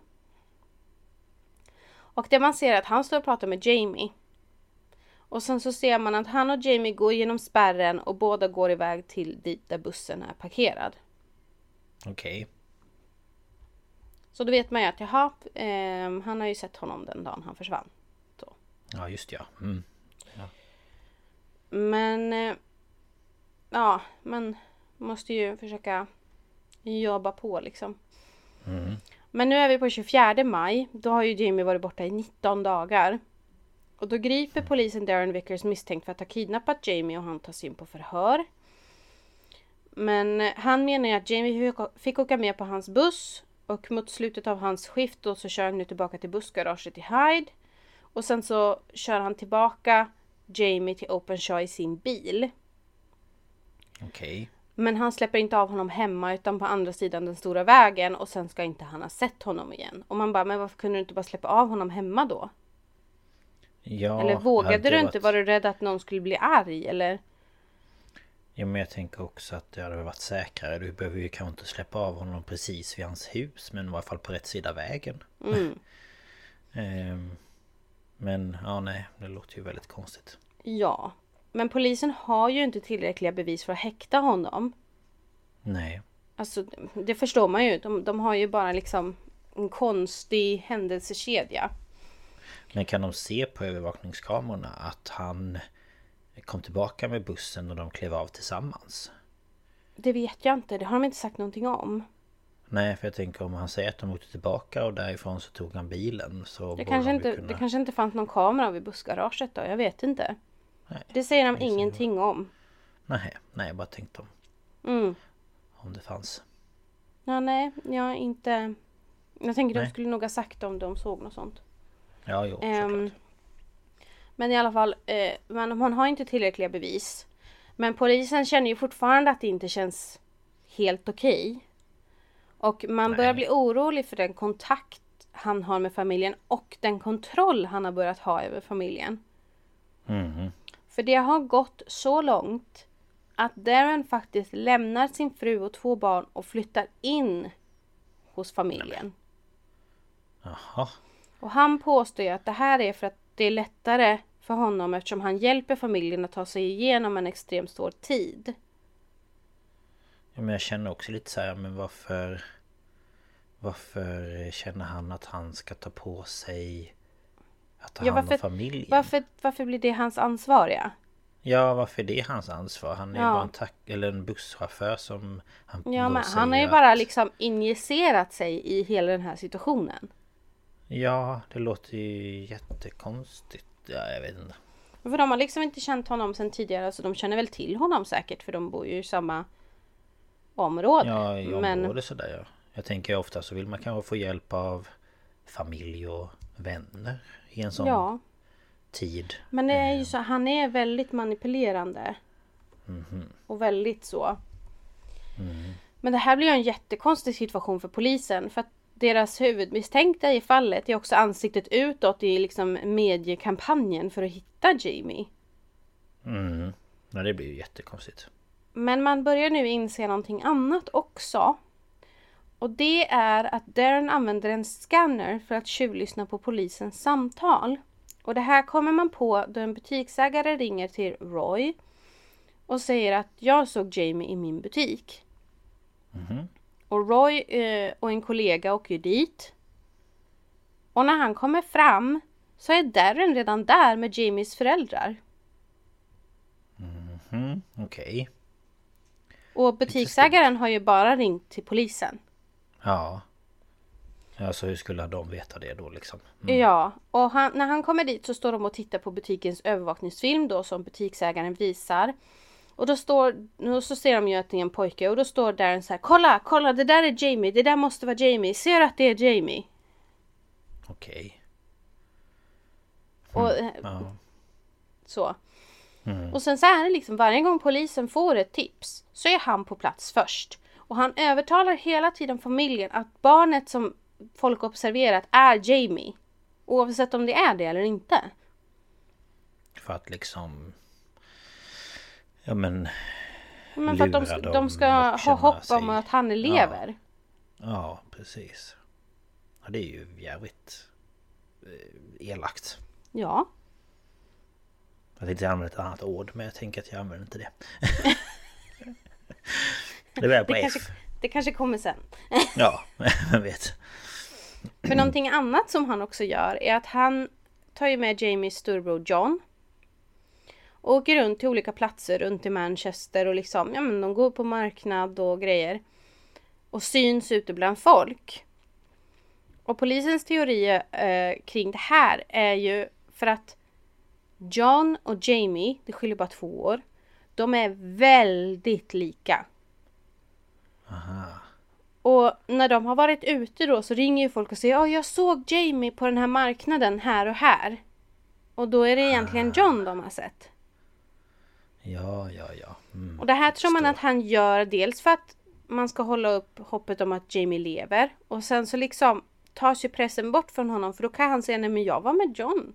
Och det man ser är att han står och pratar med Jamie. Och sen så ser man att han och Jamie går genom spärren och båda går iväg till dit där bussen är parkerad. Okej. Så då vet man ju att jaha, ehm, han har ju sett honom den dagen han försvann. Ja, just ja. Mm. Men eh, ja, man måste ju försöka jobba på liksom. Men nu är vi på 24 maj. Då har ju Jamie varit borta i 19 dagar. Och då griper polisen Darren Vickers misstänkt för att ha kidnappat Jamie och han tas in på förhör. Men eh, han menar ju att Jamie fick- fick åka med på hans buss och mot slutet av hans skift då så kör han nu tillbaka till bussgaraget i Hyde. Och sen så kör han tillbaka Jamie till Openshaw i sin bil. Okej. Men han släpper inte av honom hemma utan på andra sidan den stora vägen och sen ska inte han ha sett honom igen. Och man bara, men varför kunde du inte bara släppa av honom hemma då? Ja, eller vågade du inte? varit- Var du rädd att någon skulle bli arg eller? Ja, men jag tänker också att det hade varit säkrare. Du behöver ju kanske inte släppa av honom precis vid hans hus. Men i alla fall på rätt sida vägen. Mm. Ehm, men ja, nej. Det låter ju väldigt konstigt. Ja. Men polisen har ju inte tillräckliga bevis för att häkta honom. Nej. Alltså det förstår man ju. De, de har ju bara liksom en konstig händelsekedja. Men kan de se på övervakningskamerorna att han kom tillbaka med bussen och de klev av tillsammans? Det vet jag inte. Det har de inte sagt någonting om. Nej, för jag tänker om han säger att de åkte tillbaka och därifrån så tog han bilen så Det kanske, de inte, kunna... det kanske inte fanns någon kamera vid bussgaraget då. Jag vet inte. Nej, Det säger de det ingenting om. Nej, nej, jag bara tänkte om, Mm. om det fanns. Ja, nej, jag inte... Jag tänker de Nej. skulle nog ha sagt om de såg något sånt. Ja, jo, Ehm, såklart. Men i alla fall, eh, man, man har inte tillräckliga bevis. Men polisen känner ju fortfarande att det inte känns helt okej. Och man börjar Nej. bli orolig för den kontakt han har med familjen och den kontroll han har börjat ha över familjen. Mhm. För det har gått så långt att Darren faktiskt lämnar sin fru och två barn och flyttar in hos familjen. Jaha. Och han påstår ju att det här är för att det är lättare för honom eftersom han hjälper familjen att ta sig igenom en extremt svår tid. Ja, men jag känner också lite så här, men varför... Varför känner han att han ska ta på sig att ta Ja, hand om varför- familjen? Varför, varför blir det hans ansvar ja? Ja, varför är det hans ansvar? Han är Ja. bara en tack eller en busschaufför som han Ja men han har ju att- bara liksom injicerat sig i hela den här situationen. Ja, det låter ju jättekonstigt. Ja, jag vet inte. För de har liksom inte känt honom sedan tidigare så de känner väl till honom säkert för de bor ju i samma område. Ja, i men området sådär ja. Jag tänker ofta så vill man kanske få hjälp av familj och vänner i en sån ja, tid. men det är ju så han är väldigt manipulerande. Och väldigt så. Men det här blir ju en jättekonstig situation för polisen för att deras huvudmisstänkta i fallet är också ansiktet utåt i liksom mediekampanjen för att hitta Jamie. Mm. Ja, det blir ju jättekonstigt. Men man börjar nu inse någonting annat också. Och det är att Darren använder en scanner för att tjuvlyssna på polisens samtal. Och det här kommer man på då en butiksägare ringer till Roy och säger att jag såg Jamie i min butik. Och Roy eh, och en kollega åker dit. Och när han kommer fram så är Darren redan där med Jamies föräldrar. Mm, Okej. Och butiksägaren har ju bara ringt till polisen. Ja. Alltså hur skulle de veta det då liksom? Mm. Ja, och han, när han kommer dit så står de och tittar på butikens övervakningsfilm då som butiksägaren visar. Och då står, och så ser de ju att det är en pojke och då står Darren så här Kolla, kolla det där är Jamie, det där måste vara Jamie, ser du att det är Jamie? Okej. Och eh, Ja. så. Och sen så är det liksom varje gång polisen får ett tips så är han på plats först. Och han övertalar hela tiden familjen att barnet som folk observerat är Jamie. Oavsett om det är det eller inte. För att liksom... Ja men... Men för att de, ska- de ska ha hopp om sig- att han lever. Ja precis. Ja, det är ju jävligt eh, elakt. Ja. Jag tänkte använda ett annat ord men jag tänker att jag använder inte det. det börjar på Det F. kanske, det kanske kommer sen. Ja, vem vet. För någonting annat som han också gör är att han tar ju med Jamies storbror John. Och åker runt till olika platser runt i Manchester och liksom, ja men de går på marknad och grejer. Och syns ute bland folk. Och polisens teori eh, kring det här är ju för att John och Jamie, det skiljer bara två år. De är väldigt lika. Och när de har varit ute då så ringer ju folk och säger ja jag såg Jamie på den här marknaden här och här. Och då är det egentligen John de har sett. Ja, ja, ja. Mm. Och det här tror man att han gör dels för att man ska hålla upp hoppet om att Jamie lever. Och sen så liksom tas ju pressen bort från honom för då kan han säga nej men jag var med John.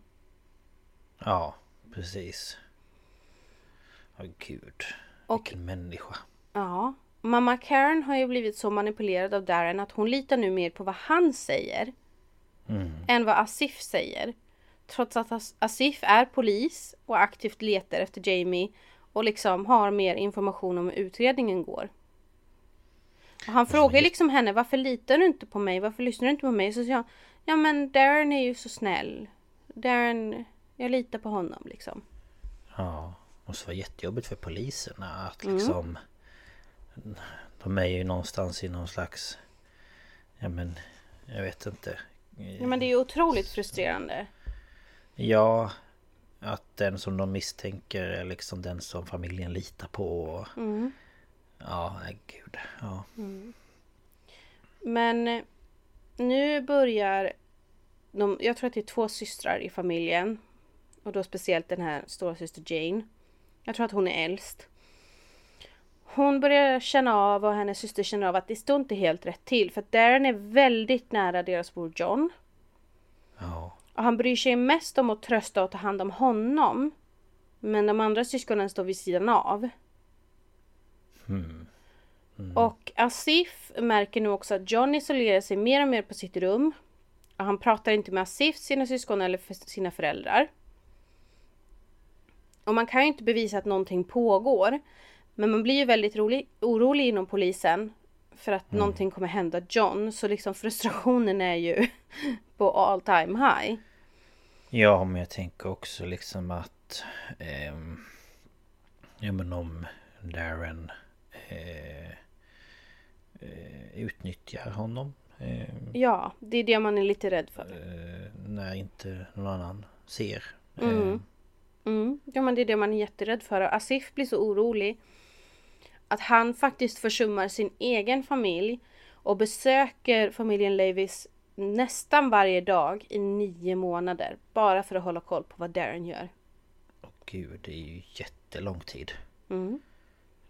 Ja, precis. Åh gud. Och- Vilken människa. Ja. Mamma Karen har ju blivit så manipulerad av Darren att hon litar nu mer på vad han säger. Än vad Asif säger. Trots att As- Asif är polis och aktivt letar efter Jamie och liksom har mer information om hur utredningen går. Och han frågar liksom henne varför litar du inte på mig? Varför lyssnar du inte på mig? Så säger jag Ja men Darren är ju så snäll. Darren, jag litar på honom liksom. Ja, måste vara jättejobbigt för poliserna att Mm. liksom... De är ju någonstans i någon slags... Ja men... Jag vet inte. Ja men det är ju otroligt frustrerande. Ja, att den som de misstänker är liksom den som familjen litar på. Mm. Ja, gud. Ja. Men eh, nu börjar de, jag tror att det är två systrar i familjen. Och då speciellt den här stora syster Jane. Jag tror att hon är äldst. Hon börjar känna av och hennes syster känner av att det står inte helt rätt till. För att Darren är väldigt nära deras bror John. Och han bryr sig mest om att trösta och ta hand om honom. Men de andra syskonen står vid sidan av. Och Asif märker nu också att John isolerar sig mer och mer på sitt rum. Och han pratar inte med Asif, sina syskon eller för sina föräldrar. Och man kan ju inte bevisa att någonting pågår. Men man blir ju väldigt rolig, orolig inom polisen. För att någonting kommer hända John. Så liksom frustrationen är ju på all time high. Ja, men jag tänker också liksom att... ehm, ja, men om Darren eh, eh, utnyttjar honom. Eh, Ja, det är det man är lite rädd för. eh, när inte någon annan ser. Mm. Eh, Mm. Ja men det är det man är jätterädd för. Och Asif blir så orolig. Att han faktiskt försummar sin egen familj. Och besöker familjen Levis nästan varje dag i nio månader. Bara för att hålla koll på vad Darren gör. Åh gud, det är ju jättelång tid. Mm.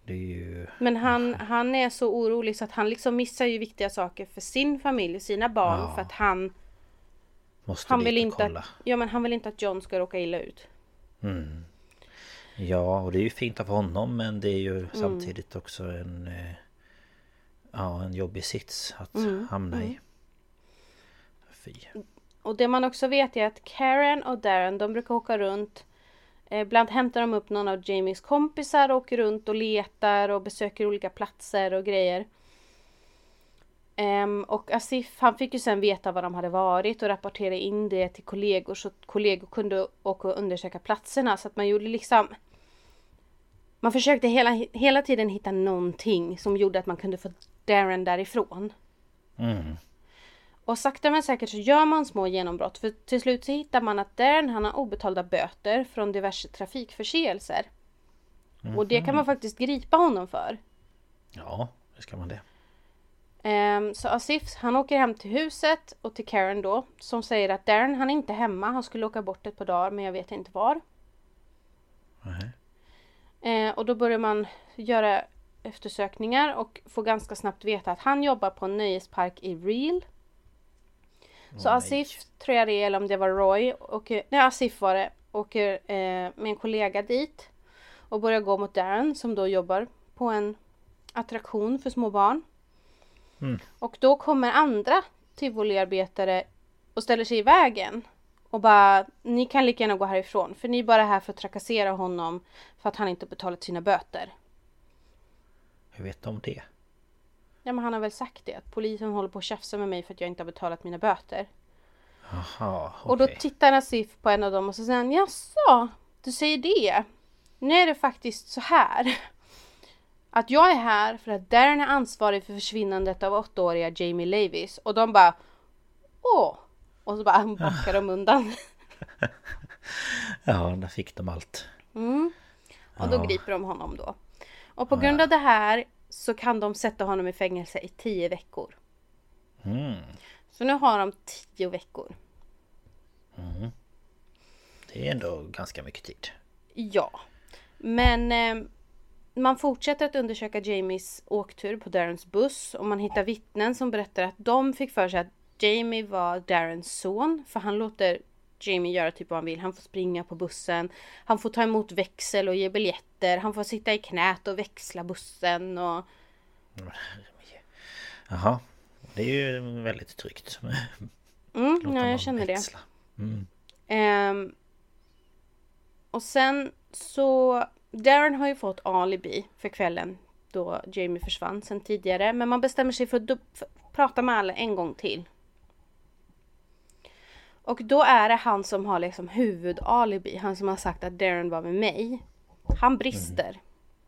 Det är ju... Men han, han är så orolig så att han liksom missar ju viktiga saker för sin familj, sina barn. Ja. För att han, Måste han vill inte kolla. att, ja, men han vill inte att John ska råka illa ut. Mm. Ja, och det är ju fint av honom men det är ju Mm. samtidigt också en... eh, Ja, en jobbig sits att Mm. hamna i. Fy. Och det man också vet är att Karen och Darren de brukar åka runt. Eh, Ibland hämtar de upp någon av Jamies kompisar och åker runt och letar och besöker olika platser och grejer. Ehm, och Asif han fick ju sen veta var de hade varit och rapportera in det till kollegor så att kollegor kunde åka och undersöka platserna så att man gjorde liksom man försökte hela, hela tiden hitta någonting som gjorde att man kunde få Darren därifrån. Mm. Och sakta men säkert så gör man små genombrott för till slut så hittar man att Darren han har obetalda böter från diverse trafikförseelser. Och det kan man faktiskt gripa honom för. Ja, hur ska man det? Ehm, så Asif han åker hem till huset och till Karen då som säger att Darren han är inte hemma. Han skulle åka bort ett par dagar men jag vet inte var. Nej. Eh, och då börjar man göra eftersökningar och får ganska snabbt veta att han jobbar på en nöjespark i Real. Så Åh, Asif, tror jag det är, eller om det var Roy, och, nej Asif var det, åker eh, med en kollega dit och börjar gå mot Darren som då jobbar på en attraktion för små barn. Mm. Och då kommer andra tivoliarbetare och ställer sig i vägen. Och bara, ni kan lika gärna gå härifrån för ni är bara här för att trakassera honom för att han inte betalat sina böter. Hur vet de det? Ja men han har väl sagt det, att polisen håller på att tjafsa med mig för att jag inte har betalat mina böter. Jaha, Och då tittar Nasif på en av dem och så säger han Jaså, du säger det? Nu är det faktiskt så här. Att jag är här för att Darren är ansvarig för försvinnandet av åttaåriga Jamie Levis. Och de bara Åh! Och så bara backar de undan. Ja, där fick de allt. Mm. Och då Ja. griper de honom då. Och på grund av det här så kan de sätta honom i fängelse i tio veckor. Mm. Så nu har de tio veckor. Det är ändå ganska mycket tid. Ja. Men eh, man fortsätter att undersöka Jamies åktur på Darrens buss och man hittar vittnen som berättar att de fick för sig att Jamie var Darrens son för han låter Jamie göra typ vad han vill. Han får springa på bussen. Han får ta emot växel och ge biljetter. Han får sitta i knät och växla bussen och Jaha. Det är ju väldigt tryggt. Mm, ja, jag känner det. växla. Mm. Ehm, och sen så Darren har ju fått alibi för kvällen då Jamie försvann sen tidigare. Men man bestämmer sig för att för att prata med alla en gång till. Och då är det han som har liksom huvudalibi. Han som har sagt att Darren var med mig. Han brister.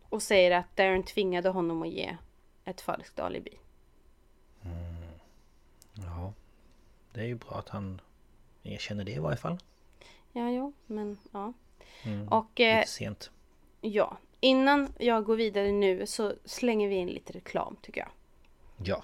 Och säger att Darren tvingade honom att ge ett falskt alibi. Ja. Det är ju bra att han erkänner det i varje fall. Ja, jo, men ja. Mm. Och eh, Lite sent. Ja, innan jag går vidare nu så slänger vi in lite reklam tycker jag. Ja.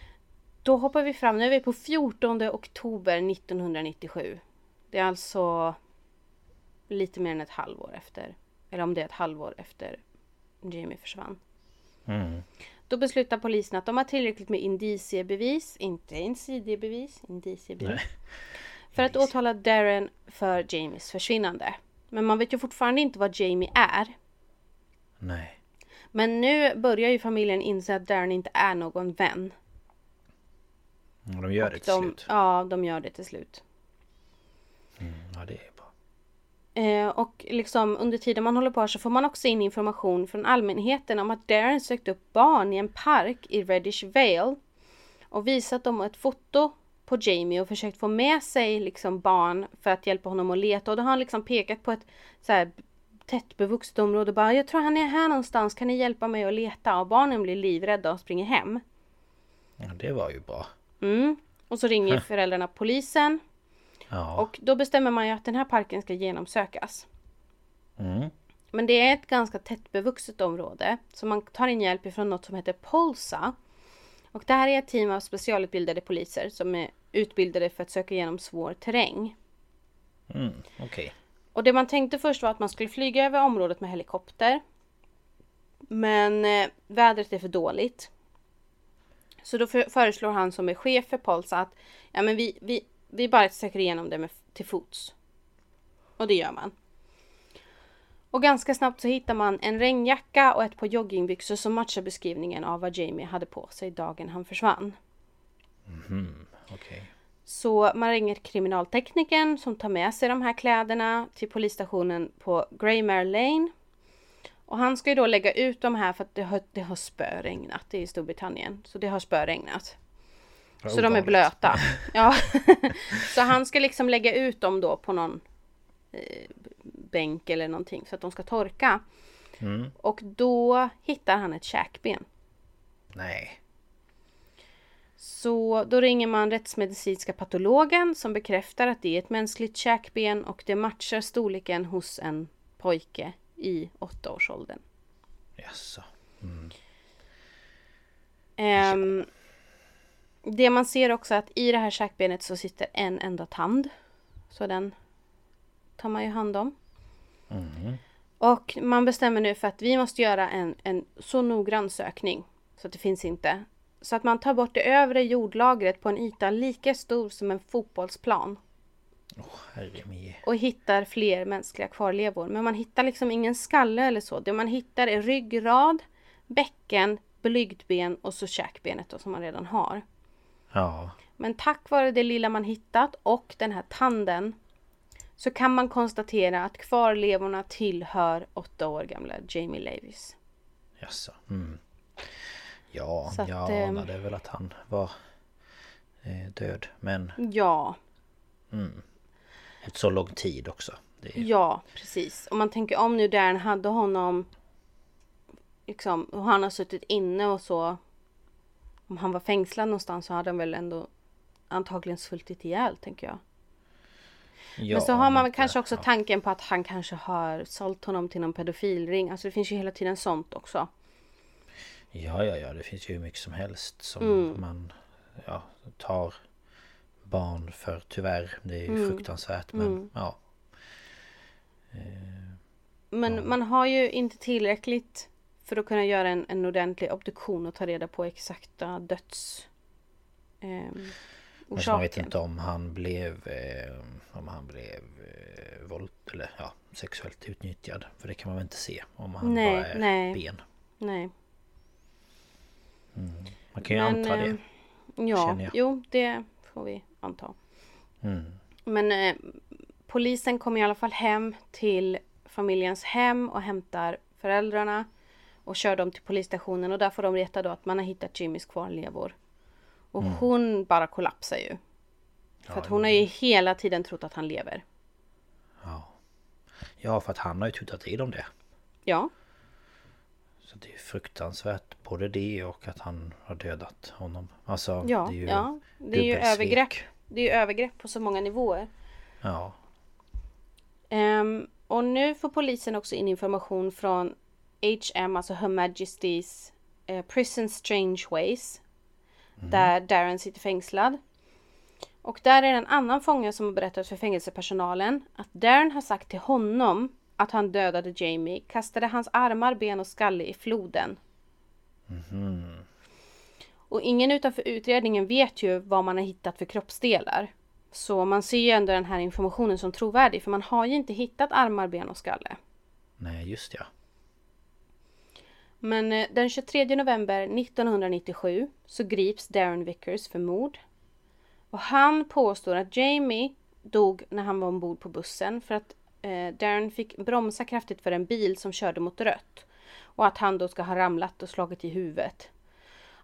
då hoppar vi fram. Nu är vi på 14 oktober 1997. Det är alltså lite mer än ett halvår efter. Eller om det är ett halvår efter Jamie försvann. Mm. Då beslutar polisen att de har tillräckligt med indiciebevis, inte insidiebevis, indiciebevis. Nej. För att åtala Darren för Jamies försvinnande. Men man vet ju fortfarande inte vad Jamie är. Nej. Men nu börjar ju familjen inse att Darren inte är någon vän. Och de gör det till De, slut. ja, de gör det till slut. Ja, det är bra. Eh, och liksom under tiden man håller på så får man också in information från allmänheten om att Darren sökt upp barn i en park i Reddish Vale. Och visat dem ett foto på Jamie och försökt få med sig liksom barn för att hjälpa honom att leta. Och då har han liksom pekat på ett så här tätt bevuxet område. Bara, jag tror han är här någonstans. Kan ni hjälpa mig att leta? Och barnen blir livrädda och springer hem. Ja, det var ju bra. Mm. Och så ringer föräldrarna polisen. Ja. Och då bestämmer man ju att den här parken ska genomsökas. Mm. Men det är ett ganska tättbevuxet område. Så man tar in hjälp ifrån något som heter Polsa. Och det här är ett team av specialutbildade poliser som är utbildade för att söka igenom svår terräng. Mm. Okej. Och det man tänkte först var att man skulle flyga över området med helikopter. Men eh, vädret är för dåligt. Så då för, föreslår han som är chef för Polsa att ja, men vi, vi, vi bara söker igenom det med, till fots. Och det gör man. Och ganska snabbt så hittar man en regnjacka och ett par joggingbyxor som matchar beskrivningen av vad Jamie hade på sig dagen han försvann. Okej. Så man ringer kriminalteknikern som tar med sig de här kläderna till polisstationen på Greymare Lane. Och han ska ju då lägga ut de här för att det har, det har spöregnat. I Storbritannien. Så det har spöregnat. Så de är blöta. Ja. så han ska liksom lägga ut dem då på någon eh, bänk eller någonting så att de ska torka. Mm. Och då hittar han ett käkben. Nej. Så då ringer man rättsmedicinska patologen som bekräftar att det är ett mänskligt käkben och det matchar storleken hos en pojke i åttaårsåldern. Jaså. Ehm, det man ser också att i det här käkbenet så sitter en enda tand. Så den tar man ju hand om. Och man bestämmer nu för att vi måste göra en, en så noggrann sökning så att det finns inte. Så att man tar bort det övre jordlagret på en yta lika stor som en fotbollsplan. Min. och hittar fler mänskliga kvarlevor. Men man hittar liksom ingen skalle eller så. Det man hittar är ryggrad, bäcken, blygdben och så käkbenet då, som man redan har. Ja. Men tack vare det lilla man hittat och den här tanden så kan man konstatera att kvarlevorna tillhör åtta år gamla Jamie Levis. Jaså. Mm. Ja, Så att, jag ehm, anade väl att han var eh, död. Men Ja, ett så lång tid också. Är, ja precis. Om man tänker om nu Darren hade honom liksom, och han har suttit inne och så om han var fängslad någonstans så hade han väl ändå antagligen svultit ihjäl tänker jag. ja, Men så har man kanske också ja. tanken på att han kanske har sålt honom till någon pedofilring. Alltså det finns ju hela tiden sånt också. Ja, ja, ja. Det finns ju hur mycket som helst som Mm. man ja, tar barn för tyvärr. Det är ju Mm. fruktansvärt men ja. Men man har ju inte tillräckligt för att kunna göra en, en ordentlig obduktion och ta reda på exakta döds... ehm, Men man vet inte om han blev eh, Om han blev eh, våld eller ja, sexuellt utnyttjad. För det kan man väl inte se om han Nej, bara är nej. ben. Nej. Man kan ju Men, anta det. ehm, Ja, jo det får vi anta. Mm. Men eh, polisen kommer i alla fall hem till familjens hem och hämtar föräldrarna och kör dem till polisstationen och där får de veta då att man har hittat Jimmys kvarlevor. Och hon bara kollapsar ju. För att hon har ju hela tiden trott att han lever. Ja. ja, för att han har ju tutat i dem det. Ja, Så det är fruktansvärt både det och att han har dödat honom. Alltså ja, det är ju ja. Det är ju övergrepp. Det är ju övergrepp på så många nivåer. Ja. Ehm, och nu får polisen också in information från HM, alltså Her Majesty's eh, Prison Strange Ways. Där Darren sitter fängslad. Och där är det en annan fånge som har berättat för fängelsepersonalen att Darren har sagt till honom att han dödade Jamie, kastade hans armar, ben och skalle i floden. Och ingen utanför utredningen vet ju vad man har hittat för kroppsdelar. Så man ser ju ändå den här informationen som trovärdig för man har ju inte hittat armar, ben och skalle. Nej just ja. Men eh, den 23 november 1997 så grips Darren Vickers för mord. Och han påstår att Jamie dog när han var ombord på bussen för att eh, Darren fick bromsa kraftigt för en bil som körde mot rött. Och att han då ska ha ramlat och slagit i huvudet.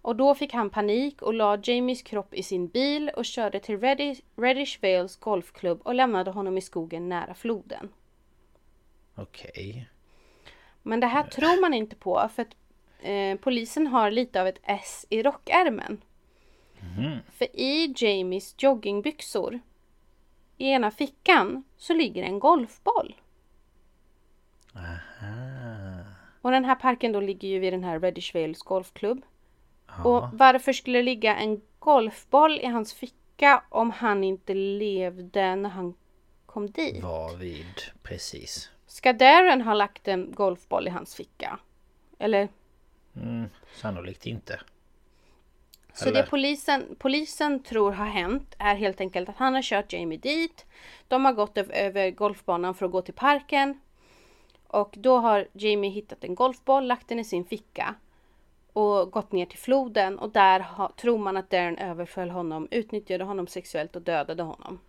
Och då fick han panik och la Jamies kropp i sin bil och körde till Reddish, Reddish Vales golfklubb och lämnade honom i skogen nära floden. Okej. Men det här tror man inte på för att eh, polisen har lite av ett S i rockärmen. För i Jamies joggingbyxor i ena fickan så ligger en golfboll. Och den här parken då ligger ju vid den här Reddish Vales golfklubb. Och varför skulle det ligga en golfboll i hans ficka om han inte levde när han kom dit? Var vid, precis. Ska Darren ha lagt en golfboll i hans ficka? Eller? Mm, sannolikt inte. Så Eller? det polisen, polisen tror har hänt är helt enkelt att han har kört Jamie dit. De har gått över, golfbanan för att gå till parken. Och då har Jamie hittat en golfboll, lagt den i sin ficka. Och gått ner till floden och där ha, tror man att Darren överföll honom, utnyttjade honom sexuellt och dödade honom.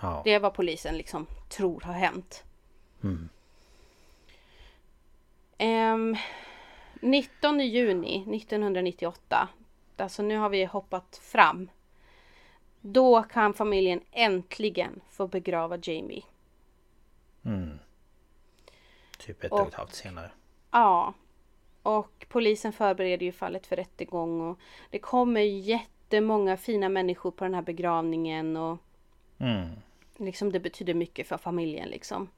Ja. Det är vad polisen liksom tror har hänt. Ehm, 19 juni 1998, alltså nu har vi hoppat fram. Då kan familjen äntligen få begrava Jamie. Typ ett Och- och ett halvt senare. Ja. Och polisen förbereder ju fallet för rättegång och det kommer jättemånga fina människor på den här begravningen och Mm. liksom det betyder mycket för familjen liksom.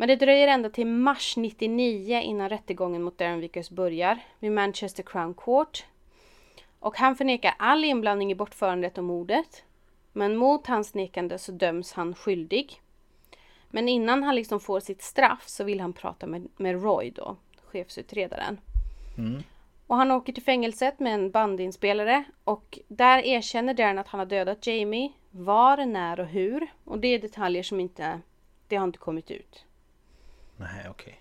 Men det dröjer ända till mars 99 innan rättegången mot Darren Vickers börjar vid Manchester Crown Court. Och han förnekar all inblandning i bortförandet och mordet. Men mot hans nekande så döms han skyldig. Men innan han liksom får sitt straff så vill han prata med, med Roy då, chefsutredaren. Och han åker till fängelset med en bandinspelare och där erkänner Darren att han har dödat Jamie. Var, när och hur. Och det är detaljer som inte, det har inte kommit ut. Nej, okej.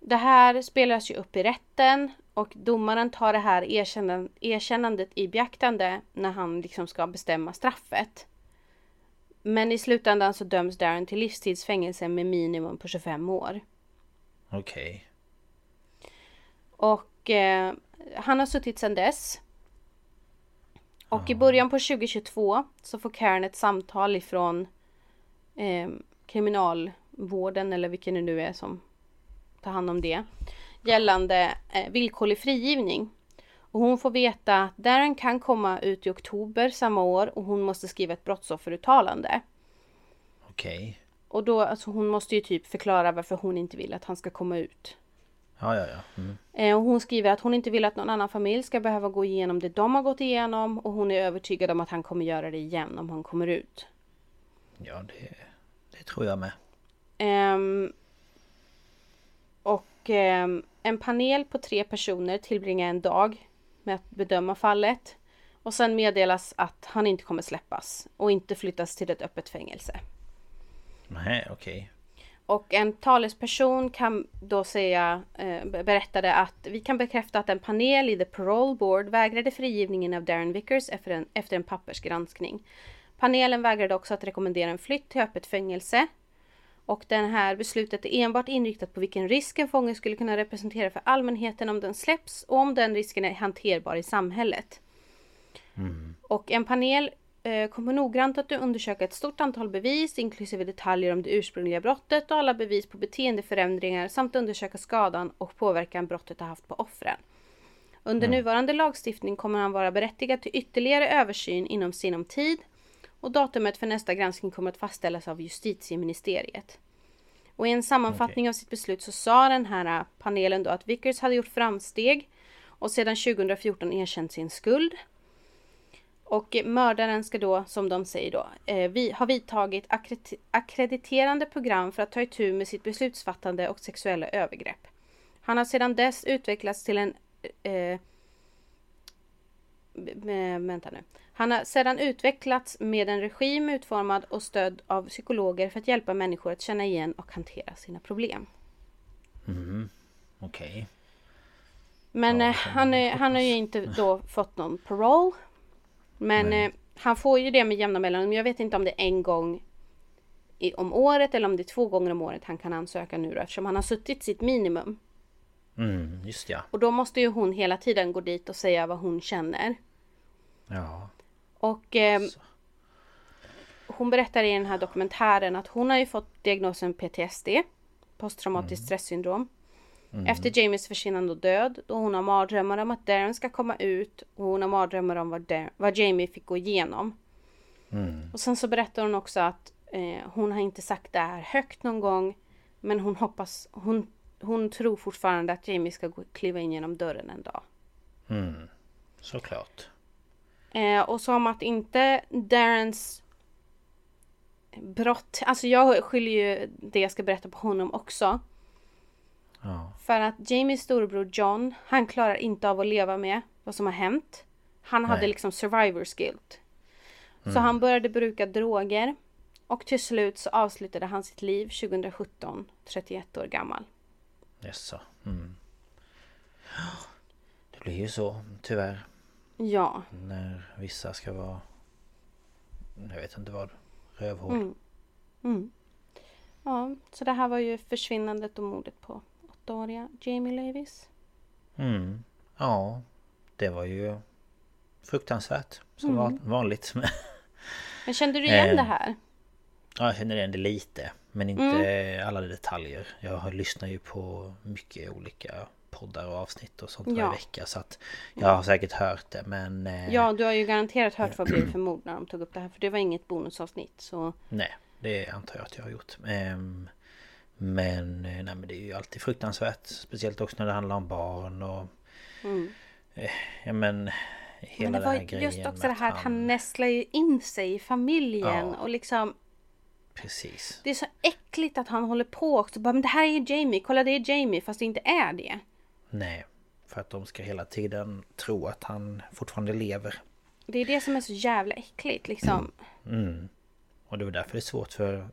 Det här spelas ju upp i rätten och domaren tar det här erkännan- erkännandet i beaktande när han liksom ska bestämma straffet. Men i slutändan så döms Darren till livstidsfängelse med minimum på 25 år. Okej. Och eh, han har suttit sedan dess. Och i början på 2022 så får Karen ett samtal ifrån eh, kriminalvården eller vilken det nu är som tar hand om det. Gällande eh, villkorlig frigivning. Och hon får veta att Darren kan komma ut i oktober samma år och hon måste skriva ett brottsofferuttalande. Okej. Och då, alltså hon måste ju typ förklara varför hon inte vill att han ska komma ut. Ja, ja, ja. Mm. Eh, och hon skriver att hon inte vill att någon annan familj ska behöva gå igenom det de har gått igenom och hon är övertygad om att han kommer göra det igen om han kommer ut. Ja, det, det tror jag med. Ehm, och ehm, en panel på tre personer tillbringar en dag med att bedöma fallet. Och sen meddelas att han inte kommer släppas och inte flyttas till ett öppet fängelse. Nej, okej. Och en talesperson kan då säga, eh, berättade att vi kan bekräfta att en panel i The Parole Board vägrade frigivningen av Darren Vickers efter en, efter en pappersgranskning. Panelen vägrade också att rekommendera en flytt till öppet fängelse. Och det här beslutet är enbart inriktat på vilken risk en fånge skulle kunna representera för allmänheten om den släpps och om den risken är hanterbar i samhället. Och en panel eh, kommer noggrant att undersöka ett stort antal bevis inklusive detaljer om det ursprungliga brottet och alla bevis på beteendeförändringar samt undersöka skadan och påverkan brottet har haft på offren. Under nuvarande lagstiftning kommer han vara berättigad till ytterligare översyn inom sinom tid och datumet för nästa granskning kommer att fastställas av justitieministeriet. Och i en sammanfattning av sitt beslut så sa den här eh, panelen då att Vickers hade gjort framsteg och sedan 2014 erkänt sin skuld. Och mördaren ska då, som de säger då, eh, vi har vidtagit akkredit- akkrediterande program för att ta itu med sitt beslutsfattande och sexuella övergrepp. Han har sedan dess utvecklats till en... Eh, vänta nu. Han har sedan utvecklats med en regim utformad och stödd av psykologer för att hjälpa människor att känna igen och hantera sina problem. Okej. Men Ja, eh, han, är, han har ju inte då fått någon parole. Men Nej. eh, han får ju det med jämna mellanrum. Jag vet inte om det är en gång i, om året eller om det är två gånger om året han kan ansöka nu då, eftersom han har suttit sitt minimum. Mm, just ja. Och då måste ju hon hela tiden gå dit och säga vad hon känner. Ja. Och eh, hon berättar i den här dokumentären att hon har ju fått diagnosen PTSD. Posttraumatiskt stressyndrom. Efter Jamies försvinnande och död. Då hon har mardrömmar om att Darren ska komma ut. Och hon har mardrömmar om vad, Dar- vad Jamie fick gå igenom. Och sen så berättar hon också att eh, hon har inte sagt det här högt någon gång. Men hon hoppas, hon, hon tror fortfarande att Jamie ska gå, kliva in genom dörren en dag. Såklart. Eh, och som att inte Darrens brott, alltså jag skyller ju det jag ska berätta på honom också. Ja. För att Jamies storebror John, han klarar inte av att leva med vad som har hänt. Han hade Nej. liksom survivors guilt. Så han började bruka droger. Och till slut så avslutade han sitt liv 2017, 31 år gammal. Jaså. Mm. Det blir ju så tyvärr. Ja, När vissa ska vara... Jag vet inte vad. Rövhål. Mm. ja. Så det här var ju försvinnandet och mordet på åttaåriga Jamie Levis. Mm. Ja. Det var ju fruktansvärt. Som van- vanligt. Men kände du igen Eh. det här? ja, jag känner igen det lite. Men inte alla detaljer. Jag lyssnar ju på mycket olika poddar och avsnitt och sånt varje Ja. vecka. Så att jag har säkert hört det men... eh, Ja, du har ju garanterat hört vad blev för mord när de tog upp det här. För det var inget bonusavsnitt. Så Nej, det antar jag att jag har gjort. Ehm, Men, eh, nej, men det är ju alltid fruktansvärt. Speciellt också när det handlar om barn och... eh, Ja men... Hela Mm. Men det den var här ju grejen just också det här att han nästlar ju in sig i familjen. Ja. Och liksom... Precis. Det är så äckligt att han håller på också. Bara, men det här är ju Jamie. Kolla det är Jamie. Fast det inte är det. Nej. För att de ska hela tiden tro att han fortfarande lever. Det är det som är så jävla äckligt liksom. Mm. Och det var därför det är svårt för...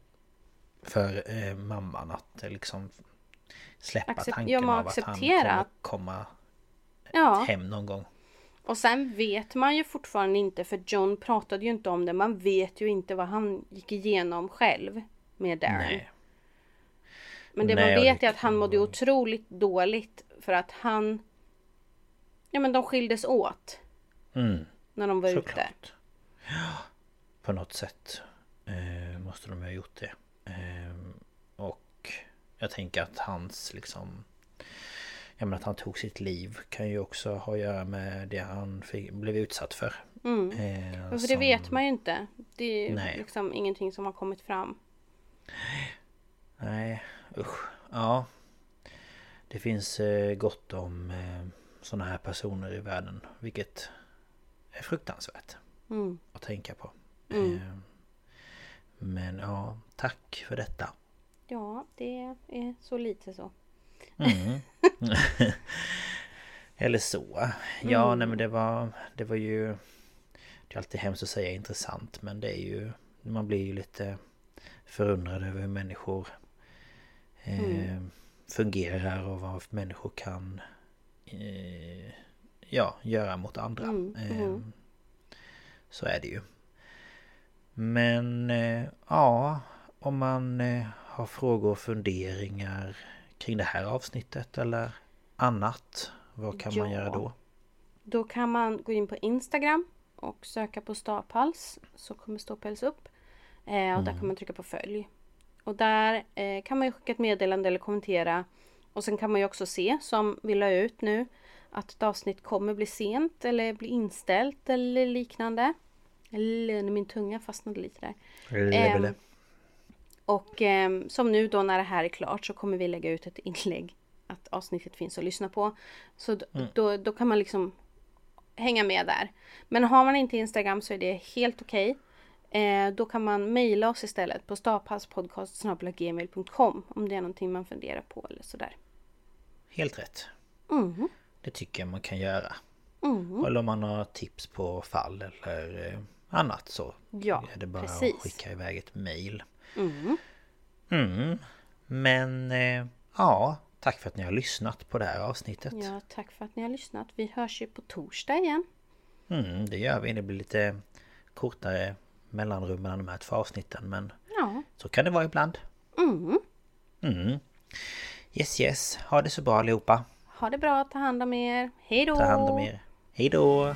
För eh, mamman att eh, liksom... Släppa Accep- tanken av att han kommer komma Ja. hem någon gång. Och sen vet man ju fortfarande inte. För John pratade ju inte om det. Man vet ju inte vad han gick igenom själv. Med Darren. Nej. Men det Nej, man vet är att han mådde otroligt dåligt för att han... Ja men de skildes åt Mm. när de var ute. Såklart. Ja, på något sätt eh, måste de ha gjort det. Eh, och jag tänker att hans liksom... Jag menar att han tog sitt liv kan ju också ha att göra med det han fick, blev utsatt för. Mm. Eh, för det som- vet man ju inte. Det är ju Nej. liksom ingenting som har kommit fram. Nej, usch. Ja. Det finns eh, gott om eh, sådana här personer i världen. Vilket är fruktansvärt Mm. att tänka på. Mm. Eh, men ja, tack för detta. Ja, det är så lite så. Mm. Eller så. Ja, Mm. nej men det var, det var ju... Det är alltid hemskt att säga intressant men det är ju... Man blir ju lite förundrad över hur människor eh, Mm. fungerar och vad människor kan eh, ja, göra mot andra. Mm, Eh, mm. Så är det ju. Men eh, ja, om man eh, har frågor och funderingar kring det här avsnittet eller annat. Vad kan man Ja. göra då? Då kan man gå in på Instagram och söka på Staphals. Så kommer Staphals upp. Eh, och där kan man trycka på följ. Och där eh, kan man ju skicka ett meddelande eller kommentera. Och sen kan man ju också se, som vi la ut nu, att ett avsnitt kommer bli sent eller bli inställt eller liknande. Eller min tunga fastnade lite där. Level. Och ehm, som nu då när det här är klart så kommer vi lägga ut ett inlägg att avsnittet finns att lyssna på. Så d- då, då kan man liksom hänga med där. Men har man inte Instagram så är det helt okej. Eh, då kan man mejla oss istället på staphalspodcast.gmail.com om det är någonting man funderar på eller sådär. Helt rätt. Mm. Det tycker jag man kan göra. Mm. Eller om man har tips på fall eller eh, annat så Ja, är det bara precis. att skicka iväg ett mail. Mm. Mm. Men eh, ja, tack för att ni har lyssnat på det här avsnittet. Ja, tack för att ni har lyssnat. Vi hörs ju på torsdag igen. Mm, det gör vi. Det blir lite kortare mellanrum mellan de här två avsnitten men Ja. så kan det vara ibland. Mm. Mm. Yes yes, ha det så bra allihopa. Ha det bra, ta hand om er. Hej då! Ta hand om er. Hej då!